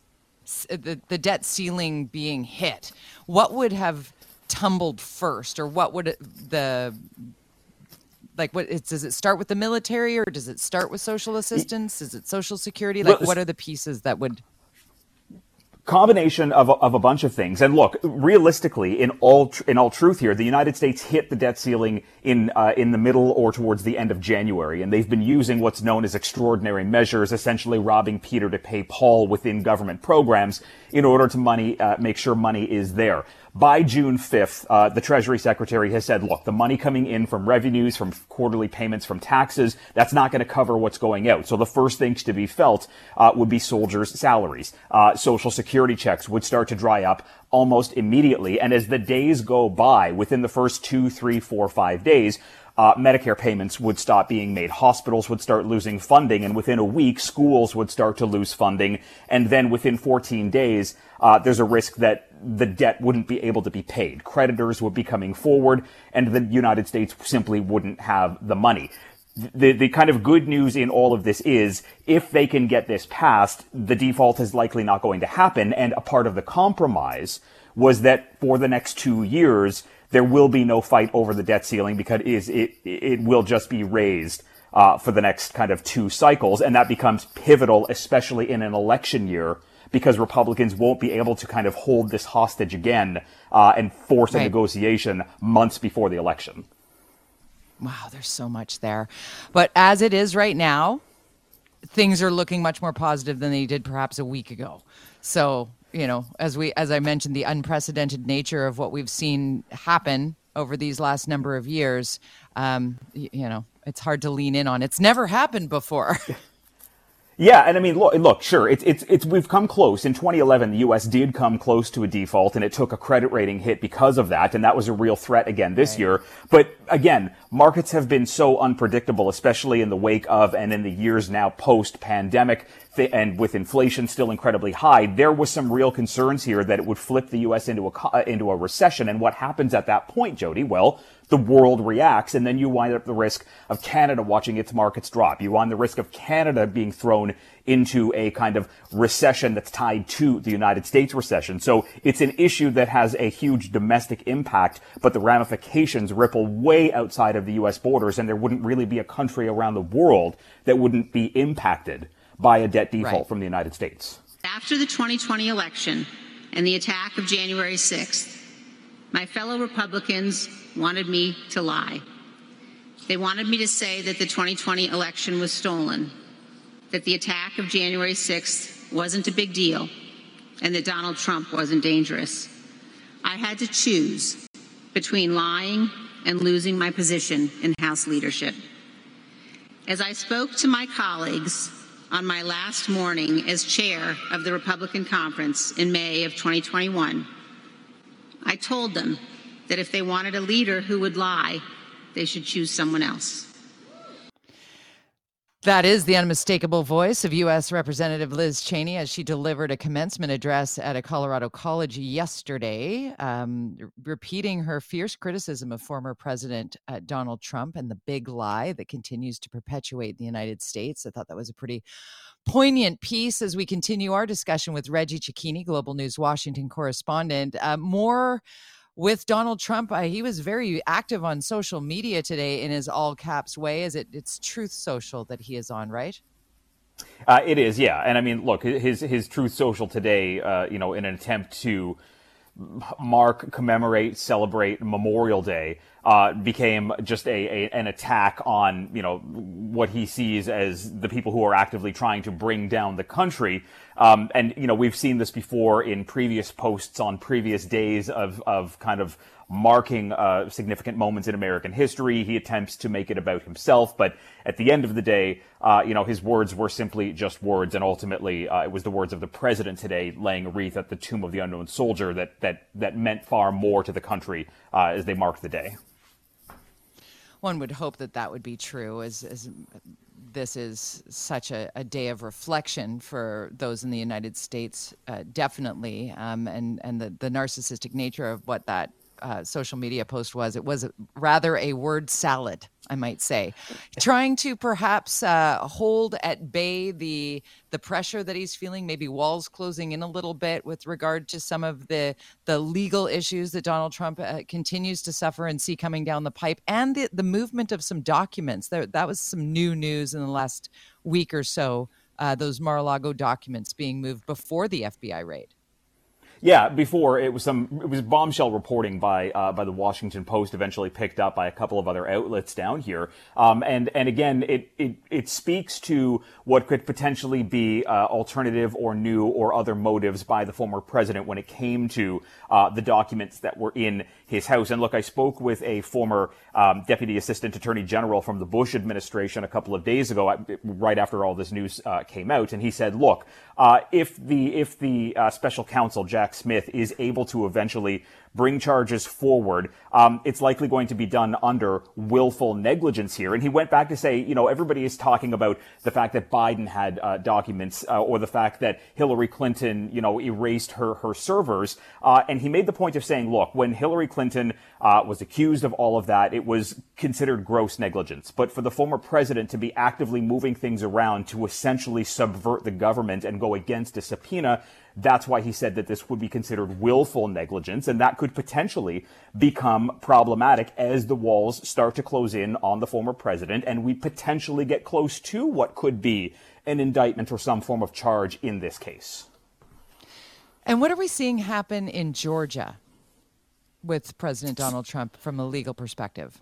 the, the debt ceiling being hit? What would have tumbled first, or what would it, the like what does it start with the military or does it start with social assistance is it social security like well, what are the pieces that would combination of a, of a bunch of things. And look, realistically, in all tr- in all truth here, the United States hit the debt ceiling in uh, in the middle or towards the end of January, and they've been using what's known as extraordinary measures, essentially robbing Peter to pay Paul within government programs in order to money uh, make sure money is there by June 5th, uh, the Treasury Secretary has said, look, the money coming in from revenues, from quarterly payments, from taxes, that's not going to cover what's going out. So the first things to be felt uh, would be soldiers' salaries. Uh, Social Security checks would start to dry up almost immediately. And as the days go by, within the first two, three, four, five days, uh, Medicare payments would stop being made. Hospitals would start losing funding, and within a week, schools would start to lose funding. And then within 14 days, uh, there's a risk that the debt wouldn't be able to be paid. Creditors would be coming forward, and the United States simply wouldn't have the money. The, the kind of good news in all of this is if they can get this passed, the default is likely not going to happen. And a part of the compromise was that for the next two years, there will be no fight over the debt ceiling because it, it will just be raised uh, for the next kind of two cycles. And that becomes pivotal, especially in an election year because Republicans won't be able to kind of hold this hostage again uh, and force right. a negotiation months before the election. Wow, there's so much there. But as it is right now, things are looking much more positive than they did perhaps a week ago. So, you know, as we as I mentioned the unprecedented nature of what we've seen happen over these last number of years, um, you, you know, it's hard to lean in on. It's never happened before. Yeah, and I mean, look, look, sure, it's it's it's we've come close. In 2011, the U.S. did come close to a default, and it took a credit rating hit because of that, and that was a real threat again this right. year. But again, markets have been so unpredictable, especially in the wake of and in the years now post-pandemic, and with inflation still incredibly high. There was some real concerns here that it would flip the U.S. into a into a recession, and what happens at that point, Jody? Well the world reacts, and then you wind up the risk of Canada watching its markets drop. You run the risk of Canada being thrown into a kind of recession that's tied to the United States recession. So it's an issue that has a huge domestic impact, but the ramifications ripple way outside of the U.S. borders, and there wouldn't really be a country around the world that wouldn't be impacted by a debt default right. from the United States. After the 2020 election and the attack of January 6th, my fellow Republicans wanted me to lie. They wanted me to say that the 2020 election was stolen, that the attack of January 6th wasn't a big deal, and that Donald Trump wasn't dangerous. I had to choose between lying and losing my position in House leadership. As I spoke to my colleagues on my last morning as chair of the Republican Conference in May of 2021, I told them that if they wanted a leader who would lie, they should choose someone else. That is the unmistakable voice of U.S. Representative Liz Cheney as she delivered a commencement address at a Colorado college yesterday, um, repeating her fierce criticism of former President uh, Donald Trump and the big lie that continues to perpetuate the United States. I thought that was a pretty poignant piece as we continue our discussion with Reggie Cecchini, Global News Washington correspondent. Uh, more with Donald Trump, uh, he was very active on social media today in his all caps way. Is it? It's Truth Social that he is on, right? Uh, it is, yeah. And I mean, look, his his Truth Social today, uh, you know, in an attempt to mark, commemorate, celebrate Memorial Day, uh, became just a, a, an attack on you know what he sees as the people who are actively trying to bring down the country. Um, and you know we've seen this before in previous posts on previous days of of kind of marking uh, significant moments in American history. He attempts to make it about himself, but at the end of the day, uh, you know, his words were simply just words, and ultimately, uh, it was the words of the president today laying a wreath at the tomb of the unknown soldier that that that meant far more to the country uh, as they marked the day one would hope that that would be true as, as this is such a, a, day of reflection for those in the United States, uh, definitely, um, and and the, the narcissistic nature of what that uh, social media post was. It was rather a word salad, I might say, trying to perhaps uh, hold at bay the the pressure that he's feeling. Maybe walls closing in a little bit with regard to some of the the legal issues that Donald Trump uh, continues to suffer and see coming down the pipe, and the the movement of some documents. There, that was some new news in the last week or so. Uh, those Mar-a-Lago documents being moved before the FBI raid. Yeah, before it was some it was bombshell reporting by uh, by the Washington Post, eventually picked up by a couple of other outlets down here. Um, and and again, it, it it speaks to what could potentially be uh, alternative or new or other motives by the former president when it came to uh, the documents that were in his house. And look, I spoke with a former um, deputy assistant attorney general from the Bush administration a couple of days ago, right after all this news uh, came out, and he said, "Look, uh, if the if the uh, special counsel Jack Smith is able to eventually bring charges forward, um, it's likely going to be done under willful negligence here. And he went back to say, you know, everybody is talking about the fact that Biden had uh, documents uh, or the fact that Hillary Clinton, you know, erased her her servers. Uh, and he made the point of saying, look, when Hillary Clinton uh, was accused of all of that, it was considered gross negligence. But for the former president to be actively moving things around to essentially subvert the government and go against a subpoena that's why he said that this would be considered willful negligence, and that could potentially become problematic as the walls start to close in on the former president, and we potentially get close to what could be an indictment or some form of charge in this case. And what are we seeing happen in Georgia with President Donald Trump from a legal perspective?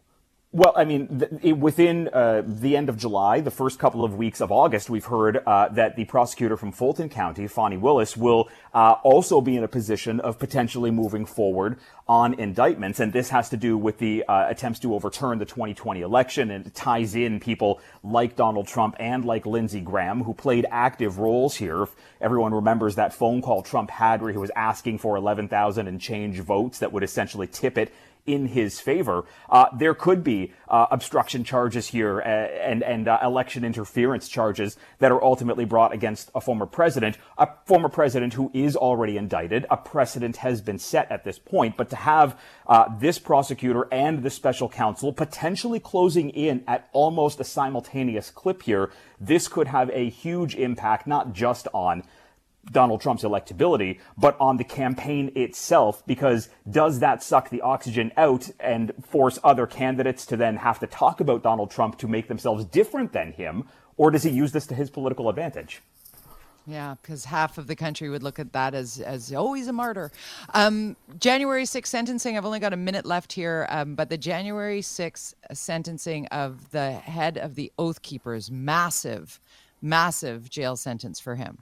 Well, I mean, th- within uh, the end of July, the first couple of weeks of August, we've heard uh, that the prosecutor from Fulton County, Fani Willis, will uh, also be in a position of potentially moving forward on indictments. And this has to do with the uh, attempts to overturn the 2020 election. And it ties in people like Donald Trump and like Lindsey Graham, who played active roles here. If everyone remembers that phone call Trump had where he was asking for 11,000 and change votes that would essentially tip it in his favor. Uh, there could be uh, obstruction charges here uh, and and uh, election interference charges that are ultimately brought against a former president, a former president who is already indicted. A precedent has been set at this point, but to have uh, this prosecutor and the special counsel potentially closing in at almost a simultaneous clip here, this could have a huge impact not just on Donald Trump's electability, but on the campaign itself, because does that suck the oxygen out and force other candidates to then have to talk about Donald Trump to make themselves different than him, or does he use this to his political advantage? Yeah, because half of the country would look at that as as always a martyr. Um, January 6th sentencing. I've only got a minute left here, um, but the January 6th sentencing of the head of the Oath Keepers, massive, massive jail sentence for him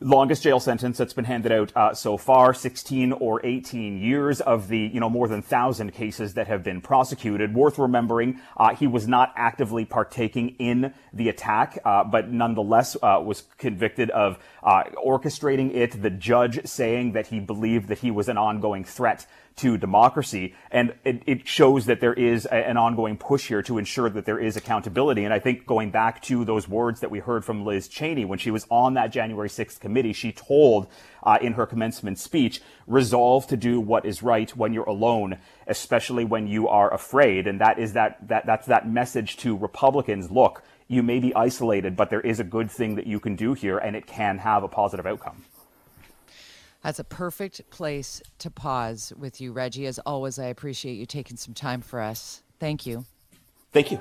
longest jail sentence that's been handed out uh, so far 16 or 18 years of the you know more than 1000 cases that have been prosecuted. Worth remembering uh, he was not actively partaking in the attack uh, but nonetheless uh, was convicted of uh, orchestrating it. The judge saying that he believed that he was an ongoing threat to democracy. And it, it shows that there is a, an ongoing push here to ensure that there is accountability. And I think going back to those words that we heard from Liz Cheney when she was on that January 6th committee, she told uh, in her commencement speech, resolve to do what is right when you're alone, especially when you are afraid. And that is that, that that's that message to Republicans. Look, you may be isolated, but there is a good thing that you can do here and it can have a positive outcome. That's a perfect place to pause with you, Reggie. As always, I appreciate you taking some time for us. Thank you. Thank you.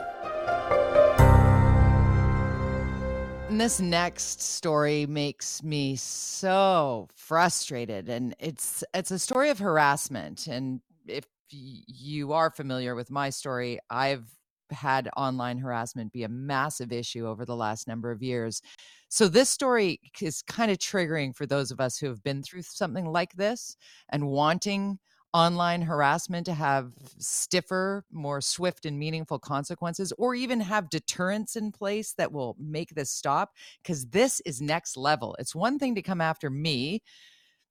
And this next story makes me so frustrated and it's it's a story of harassment and if you are familiar with my story, I've had online harassment be a massive issue over the last number of years. So this story is kind of triggering for those of us who have been through something like this and wanting online harassment to have stiffer, more swift and meaningful consequences, or even have deterrence in place that will make this stop. Because this is next level. It's one thing to come after me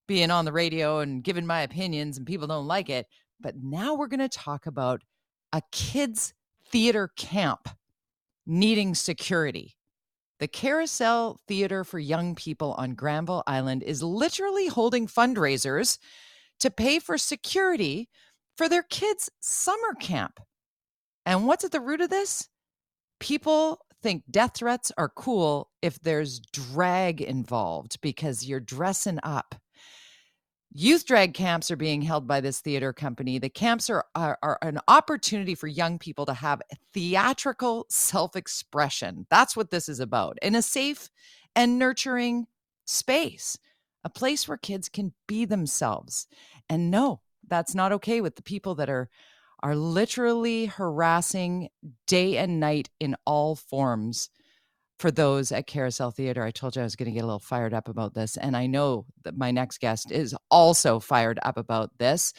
being on the radio and giving my opinions, and people don't like it. But now we're going to talk about a kids' theater camp needing security. The Carousel Theater for Young People on Granville Island is literally holding fundraisers to pay for security for their kids' summer camp. And what's at the root of this? People think death threats are cool if there's drag involved because you're dressing up. Youth drag camps are being held by this theater company. The camps are, are, are an opportunity for young people to have theatrical self expression. That's what this is about in a safe and nurturing space, a place where kids can be themselves. And no, that's not okay with the people that are are literally harassing day and night in all forms for those at Carousel Theater. I told you I was going to get a little fired up about this. And I know that my next guest is also fired up about this.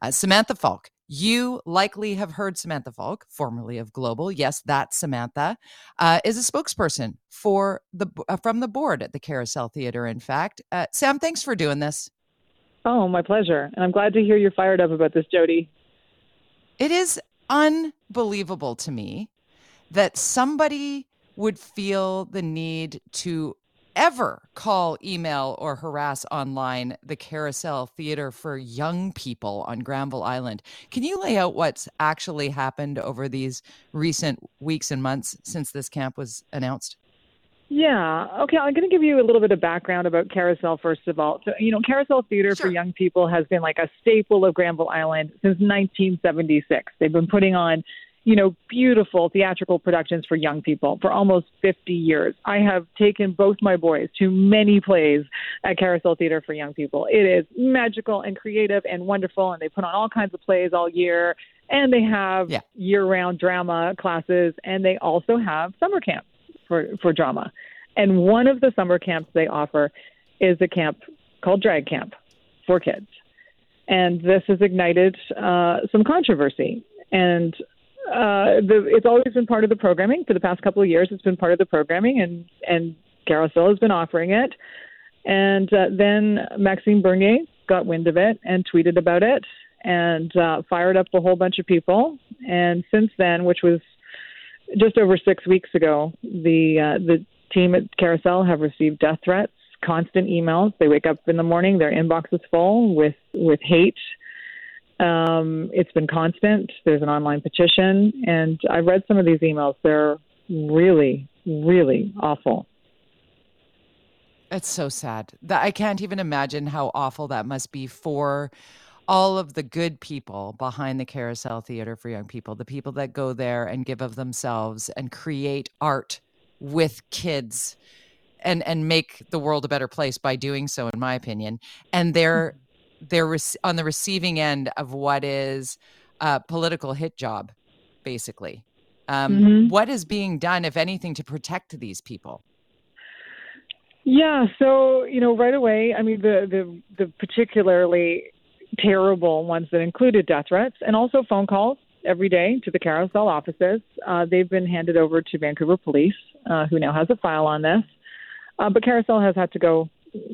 Uh, Samantha Falk. You likely have heard Samantha Falk, formerly of Global. Yes, that Samantha uh, is a spokesperson for the uh, from the board at the Carousel Theater. In fact, uh, Sam, thanks for doing this. Oh, my pleasure, and I'm glad to hear you're fired up about this, Jody. It is unbelievable to me that somebody would feel the need to ever call, email, or harass online the Carousel Theater for Young People on Granville Island. Can you lay out what's actually happened over these recent weeks and months since this camp was announced? Yeah. Okay. I'm going to give you a little bit of background about Carousel, first of all. So, you know, Carousel Theater sure. for Young People has been like a staple of Granville Island since 1976. They've been putting on you know, beautiful theatrical productions for young people for almost 50 years. I have taken both my boys to many plays at Carousel Theater for Young People. It is magical and creative and wonderful, and they put on all kinds of plays all year. And they have yeah. year-round drama classes, and they also have summer camps for for drama. And one of the summer camps they offer is a camp called Drag Camp for kids. And this has ignited uh, some controversy. And uh, the, it's always been part of the programming for the past couple of years. It's been part of the programming, and and Carousel has been offering it. And uh, then Maxime Bernier got wind of it and tweeted about it and uh, fired up a whole bunch of people. And since then, which was just over six weeks ago, the uh, the team at Carousel have received death threats, constant emails. They wake up in the morning, their inbox is full with with hate um, it's been constant. There's an online petition, and I've read some of these emails. They're really, really awful. It's so sad. That I can't even imagine how awful that must be for all of the good people behind the Carousel Theater for Young People, the people that go there and give of themselves and create art with kids and and make the world a better place by doing so in my opinion. And they're they're re- on the receiving end of what is a political hit job, basically. Um, mm-hmm. what is being done, if anything, to protect these people? Yeah, so you know, right away. I mean, the the the particularly terrible ones that included death threats and also phone calls every day to the carousel offices. Uh, they've been handed over to Vancouver Police, uh, who now has a file on this. Uh, but carousel has had to go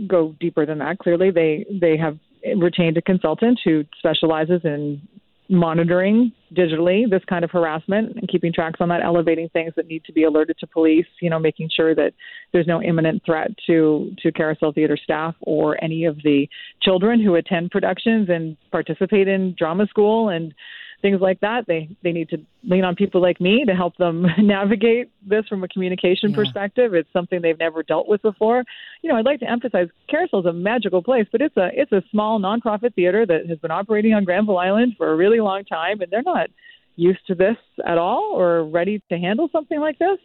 go deeper than that. Clearly, they they have retained a consultant who specializes in monitoring digitally this kind of harassment and keeping tracks on that, elevating things that need to be alerted to police, you know, making sure that there's no imminent threat to, to Carousel Theater staff or any of the children who attend productions and participate in drama school and things like that. They they need to lean on people like me to help them navigate this from a communication yeah. perspective. It's something they've never dealt with before. You know, I'd like to emphasize Carousel is a magical place, but it's a it's a small nonprofit theater that has been operating on Granville Island for a really long time, and they're not used to this at all or ready to handle something like this.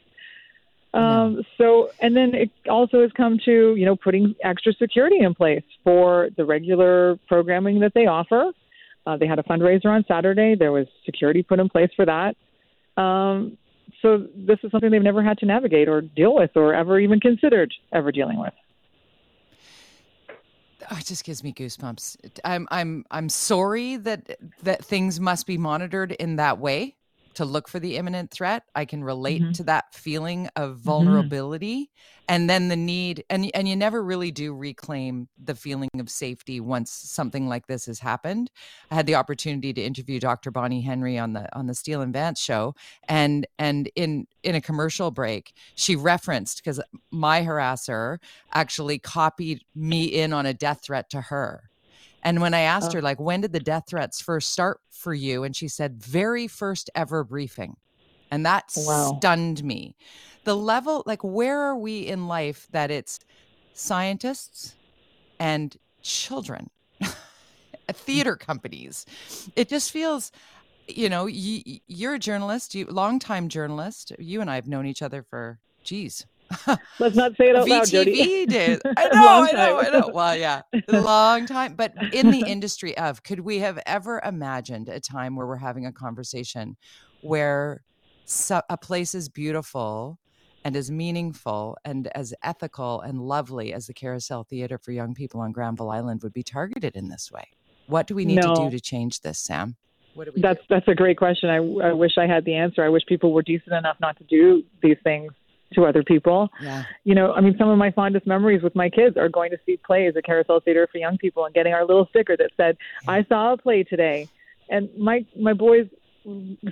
Um, so, and then it also has come to, you know, putting extra security in place for the regular programming that they offer. Uh, they had a fundraiser on Saturday. There was security put in place for that. Um, so this is something they've never had to navigate or deal with or ever even considered ever dealing with. Oh, it just gives me goosebumps. I'm I'm I'm sorry that that things must be monitored in that way to look for the imminent threat. I can relate mm-hmm. to that feeling of mm-hmm. vulnerability mm-hmm. and then the need and and you never really do reclaim the feeling of safety once something like this has happened. I had the opportunity to interview Dr. Bonnie Henry on the on the Steele and Vance show and and in in a commercial break she referenced because my harasser actually copied me in on a death threat to her and when I asked oh. her, like, when did the death threats first start for you? And she said, very first ever briefing. And that wow. stunned me. The level, like, where are we in life that it's scientists and children, theater companies? It just feels, you know, you, are a journalist, you longtime journalist. You and I have known each other for, geez, Let's not say it out loud, Jody. days. I know, I know, I know. Well, yeah, long time. But in the industry of, could we have ever imagined a time where we're having a conversation where so, a place is beautiful and as meaningful and as ethical and lovely as the Carousel Theater for Young People on Granville Island would be targeted in this way? What do we need no. to do to change this, Sam? that's do? that's a great question. I, I wish I had the answer. I wish people were decent enough not to do these things to other people. Yeah. You know, I mean, some of my fondest memories with my kids are going to see plays at Carousel Theater for Young People and getting our little sticker that said, "I saw a play today," and my my boys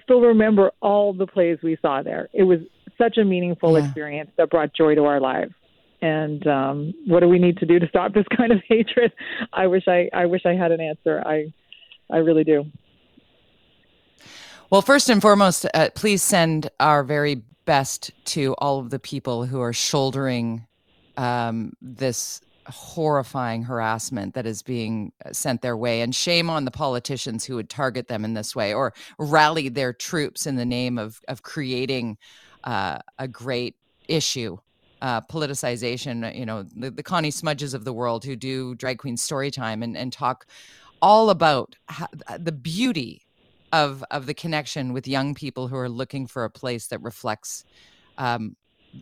still remember all the plays we saw there. It was such a meaningful yeah. experience that brought joy to our lives. And um, what do we need to do to stop this kind of hatred? I wish I I wish I had an answer. I I really do. Well, first and foremost, uh, please send our very best to all of the people who are shouldering um, this horrifying harassment that is being uh, sent their way. And shame on the politicians who would target them in this way or rally their troops in the name of of creating uh, a great issue. Uh, politicization you know the, the Conni Smudges of the world who do drag queen story time and, and talk all about how, uh, the beauty of of the connection with young people who are looking for a place that reflects um,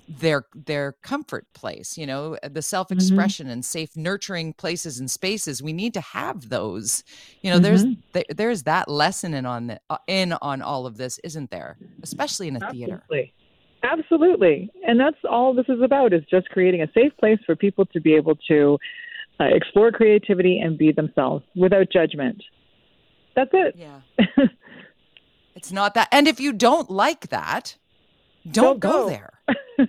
their their comfort place you know the mm-hmm. self-expression mm-hmm. and safe nurturing places and spaces we need to have those you know mm-hmm. there's there's that lesson in on the, uh, in on all of this isn't there especially in a Absolutely. theater Absolutely. And that's all this is about is just creating a safe place for people to be able to uh, explore creativity and be themselves without judgment. That's it. Yeah. it's not that. And if you don't like that, don't, don't go. go there.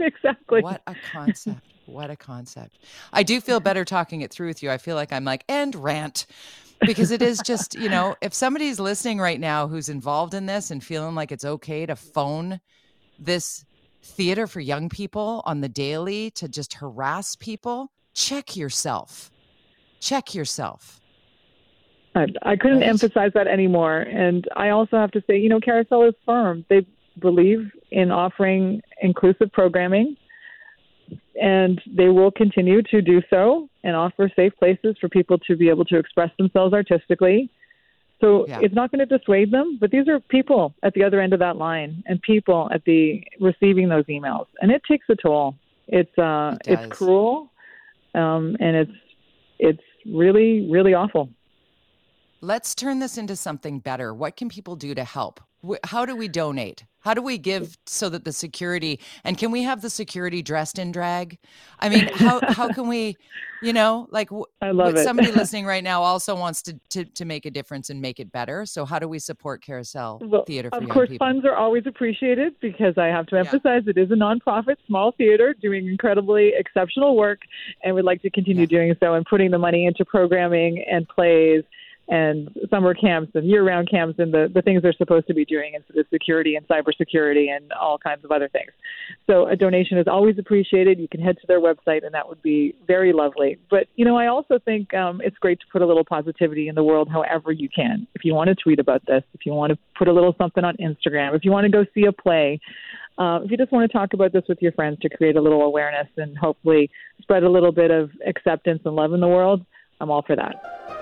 exactly. What a concept. What a concept. I do feel better talking it through with you. I feel like I'm like, and rant. because it is just, you know, if somebody's listening right now who's involved in this and feeling like it's okay to phone this theater for young people on the daily to just harass people, check yourself. Check yourself. I, I couldn't right. emphasize that anymore. And I also have to say, you know, Carousel is firm. They believe in offering inclusive programming, and they will continue to do so and offer safe places for people to be able to express themselves artistically. So yeah. it's not going to dissuade them, but these are people at the other end of that line and people at the receiving those emails, and it takes a toll. It's uh, it it's cruel, um, and it's it's really really awful. Let's turn this into something better. What can people do to help? How do we donate? How do we give so that the security and can we have the security dressed in drag? I mean, how how can we, you know, like I love it. somebody listening right now also wants to, to to make a difference and make it better. So how do we support Carousel well, Theater Of course, people? funds are always appreciated because I have to emphasize yeah. it is a nonprofit small theater doing incredibly exceptional work and would like to continue yeah. doing so and putting the money into programming and plays and summer camps and year-round camps and the, the things they're supposed to be doing instead of security and cybersecurity and all kinds of other things. So a donation is always appreciated. You can head to their website and that would be very lovely. But, you know, I also think um, it's great to put a little positivity in the world however you can. If you want to tweet about this, if you want to put a little something on Instagram, if you want to go see a play, uh, if you just want to talk about this with your friends to create a little awareness and hopefully spread a little bit of acceptance and love in the world, I'm all for that.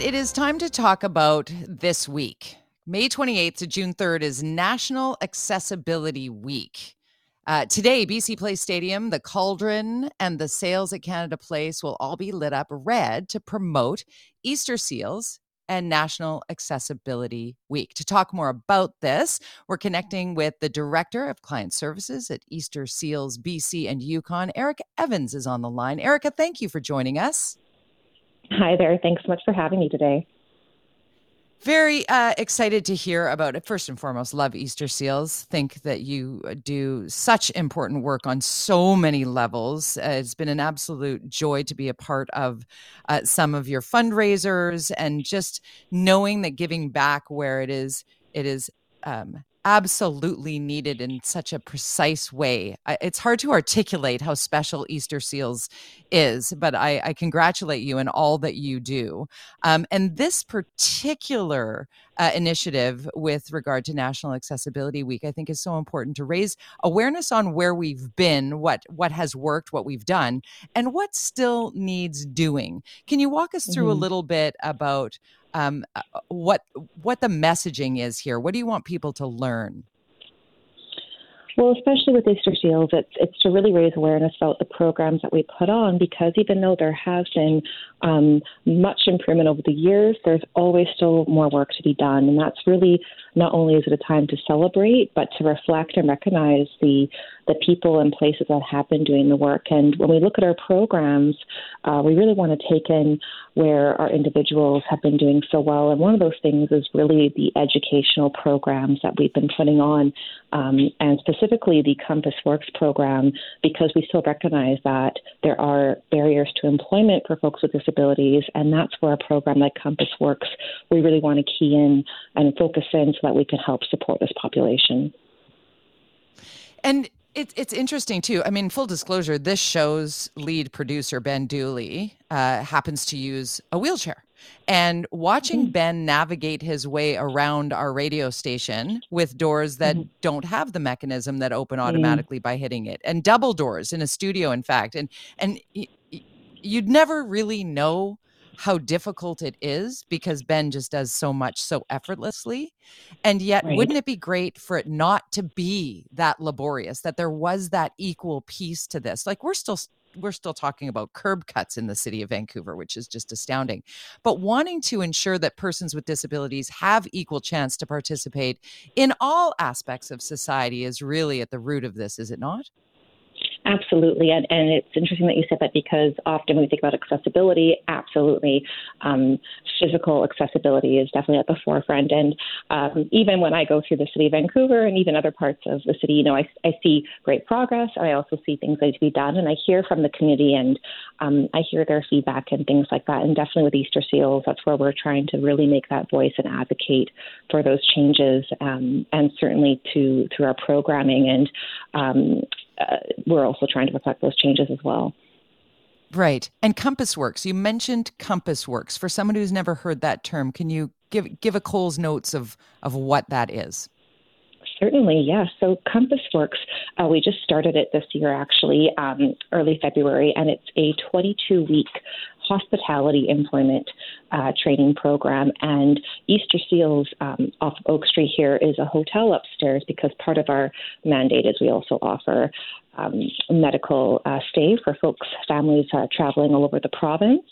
It is time to talk about this week. May 28th to June 3rd is National Accessibility Week. Uh, today, BC Place Stadium, the Cauldron, and the sails at Canada Place will all be lit up red to promote Easter seals and National Accessibility Week. To talk more about this, we're connecting with the Director of Client Services at Easter Seals BC and Yukon. Erica Evans is on the line. Erica, thank you for joining us. Hi there. Thanks so much for having me today. Very uh, excited to hear about it. First and foremost, love Easter Seals. Think that you do such important work on so many levels. Uh, it's been an absolute joy to be a part of uh, some of your fundraisers and just knowing that giving back where it is, it is um, absolutely needed in such a precise way. It's hard to articulate how special Easter Seals is, but I, I congratulate you in all that you do. Um, and this particular uh, initiative with regard to National Accessibility Week, I think, is so important to raise awareness on where we've been, what what has worked, what we've done, and what still needs doing. Can you walk us through mm-hmm. a little bit about um, uh, what what the messaging is here. What do you want people to learn? Well, especially with Easter Seals, it's it's to really raise awareness about the programs that we put on because even though there has been um, much improvement over the years, there's always still more work to be done, and that's really not only is it a time to celebrate, but to reflect and recognize the the people and places that have been doing the work. And when we look at our programs, uh, we really want to take in where our individuals have been doing so well. And one of those things is really the educational programs that we've been putting on, um, and specifically the Compass Works program, because we still recognize that there are barriers to employment for folks with disabilities, and that's where a program like Compass Works, we really want to key in and focus in so that we can help support this population. And It's it's interesting too. I mean, full disclosure: this show's lead producer Ben Dooley uh, happens to use a wheelchair, and watching mm. Ben navigate his way around our radio station with doors that mm. don't have the mechanism that open mm. automatically mm. by hitting it, and double doors in a studio, in fact, and and you'd never really know how difficult it is because Ben just does so much so effortlessly. And yet, right. wouldn't it be great for it not to be that laborious, that there was that equal piece to this? Like, we're still we're still talking about curb cuts in the city of Vancouver, which is just astounding. But wanting to ensure that persons with disabilities have equal chance to participate in all aspects of society is really at the root of this, is it not? Absolutely, and, and it's interesting that you said that because often when we think about accessibility, absolutely, um, physical accessibility is definitely at the forefront. And um, even when I go through the city of Vancouver and even other parts of the city, you know, I, I see great progress. I also see things that need to be done, and I hear from the community and um, I hear their feedback and things like that. And definitely with Easter Seals, that's where we're trying to really make that voice and advocate for those changes, um, and certainly to through our programming and um, uh, we're also trying to reflect those changes as well. Right. And Compass Works. You mentioned Compass Works. For someone who's never heard that term, can you give give a Cole's notes of of what that is? Certainly, yes. Yeah. So Compass Works, uh, we just started it this year, actually, um, early February, and it's a 22 week hospitality employment uh, training program. And Easter Seals um, off Oak Street here is a hotel upstairs because part of our mandate is we also offer um, medical uh, stay for folks, families uh, traveling all over the province.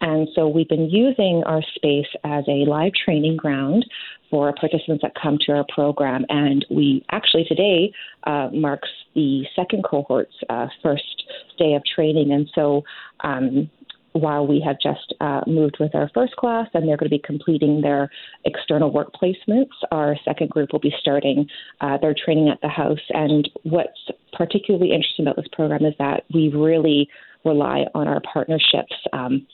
And so we've been using our space as a live training ground for participants that come to our program. And we actually today uh, marks the second cohort's uh, first day of training. And so um, while we have just uh, moved with our first class and they're going to be completing their external work placements, our second group will be starting uh, their training at the house. And what's particularly interesting about this program is that we really rely on our partnerships. Um,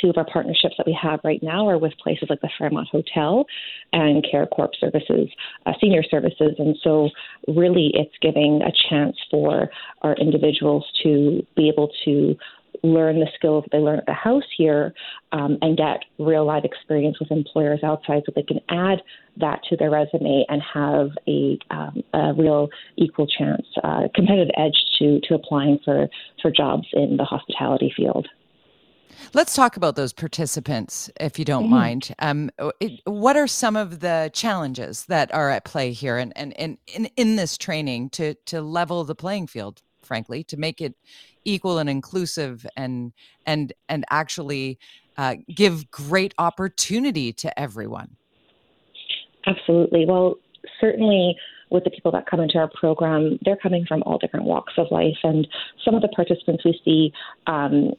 two of our partnerships that we have right now are with places like the Fairmont Hotel and Care Corp Services, uh, Senior Services. And so, really, it's giving a chance for our individuals to be able to learn the skills they learn at the house here um, and get real life experience with employers outside so they can add that to their resume and have a, um, a real equal chance, uh, competitive edge to, to applying for, for jobs in the hospitality field. Let's talk about those participants, if you don't mm-hmm. mind. Um, it, what are some of the challenges that are at play here and, and, and in, in this training to, to level the playing field, frankly, to make it equal and inclusive and and and actually uh, give great opportunity to everyone. Absolutely. Well certainly with the people that come into our program they're coming from all different walks of life and some of the participants we see um,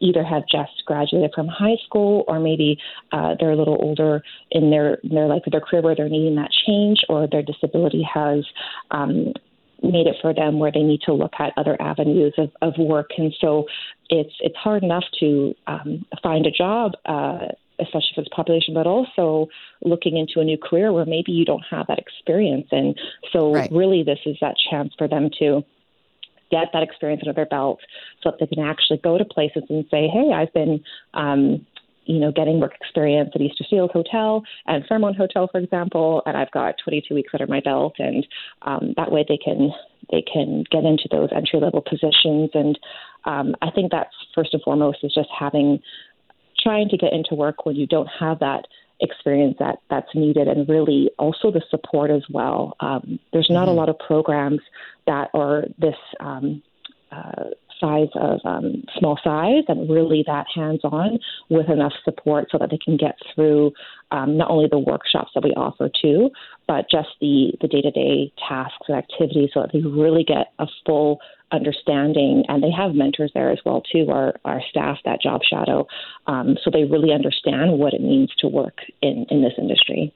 either have just graduated from high school or maybe uh, they're a little older in their in their life or their career where they're needing that change or their disability has um, made it for them where they need to look at other avenues of, of work. And so it's it's hard enough to um, find a job, uh, especially for this population, but also looking into a new career where maybe you don't have that experience. And so right. really, this is that chance for them to get that experience under their belt so that they can actually go to places and say, hey, I've been um, you know, getting work experience at Easter Seals Hotel and Fairmont Hotel, for example, and I've got 22 weeks under my belt, and um, that way they can they can get into those entry level positions. And um, I think that's first and foremost is just having trying to get into work when you don't have that experience that that's needed, and really also the support as well. Um, there's not mm-hmm. a lot of programs that are this. Um, uh, size of um, small size and really that hands on with enough support so that they can get through um, not only the workshops that we offer too, but just the the day to day tasks and activities so that they really get a full understanding. And they have mentors there as well too our our staff that job shadow. Um, so they really understand what it means to work in in this industry.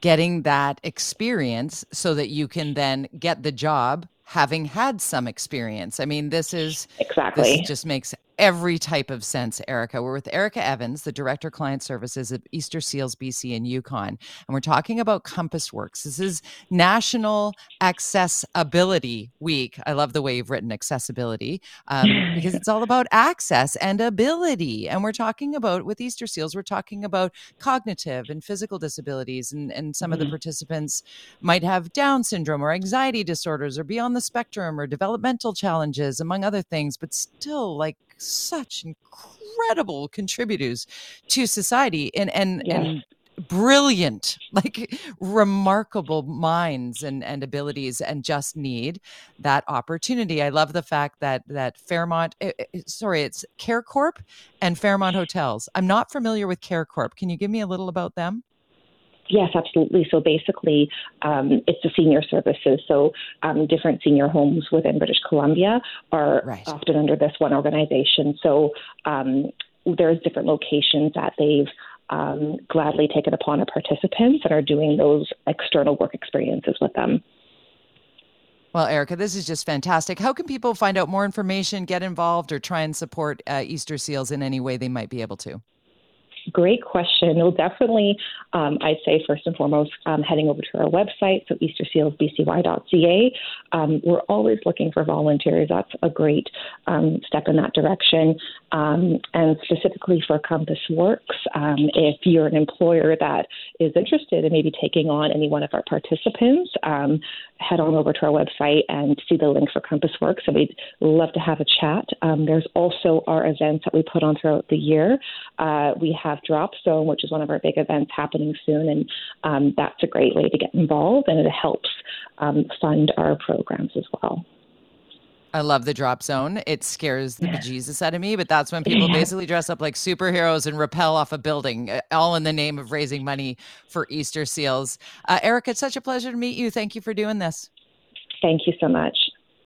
Getting that experience so that you can then get the job having had some experience. I mean, this is exactly this just makes every type of sense, Erica. We're with Erica Evans, the Director Client Services of Easter Seals BC and Yukon. And we're talking about Compass Works. This is National Accessibility Week. I love the way you've written accessibility um, because it's all about access and ability. And we're talking about, with Easter Seals, we're talking about cognitive and physical disabilities. And, and some mm-hmm. of the mm-hmm. participants might have Down syndrome or anxiety disorders or be on the spectrum or developmental challenges, among other things, but still like such incredible contributors to society and and, yes. and brilliant like remarkable minds and, and abilities and just need that opportunity. I love the fact that that fairmont eh, it, eh, sorry it's care corp and fairmont hotels. I'm not familiar with care corp. Can you give me a little about them Yes, absolutely. So basically, um, it's the senior services. So um, different senior homes within British Columbia are right. often under this one organization. So um, there's different locations that they've um, gladly taken upon our participants and are doing those external work experiences with them. Well, Erica, this is just fantastic. How can people find out more information, get involved, or try and support uh, Easter Seals in any way they might be able to? Great question. Well, definitely, um, I'd say first and foremost, um, heading over to our website, so eastersealsbcy.ca. Um, we're always looking for volunteers. That's a great um, step in that direction. Um, and specifically for Compass Works, um, if you're an employer that is interested in maybe taking on any one of our participants, head on over to our website and see the link for Compass Works. So we'd love to have a chat. there's also our events that we put on throughout the year. Uh, we have have Drop Zone, which is one of our big events happening soon, and um, that's a great way to get involved, and it helps um, fund our programs as well. I love the drop zone. It scares the bejesus out of me, but that's when people basically dress up like superheroes and rappel off a building, uh, all in the name of raising money for Easter seals. Uh, Eric, it's such a pleasure to meet you. Thank you for doing this. Thank you so much.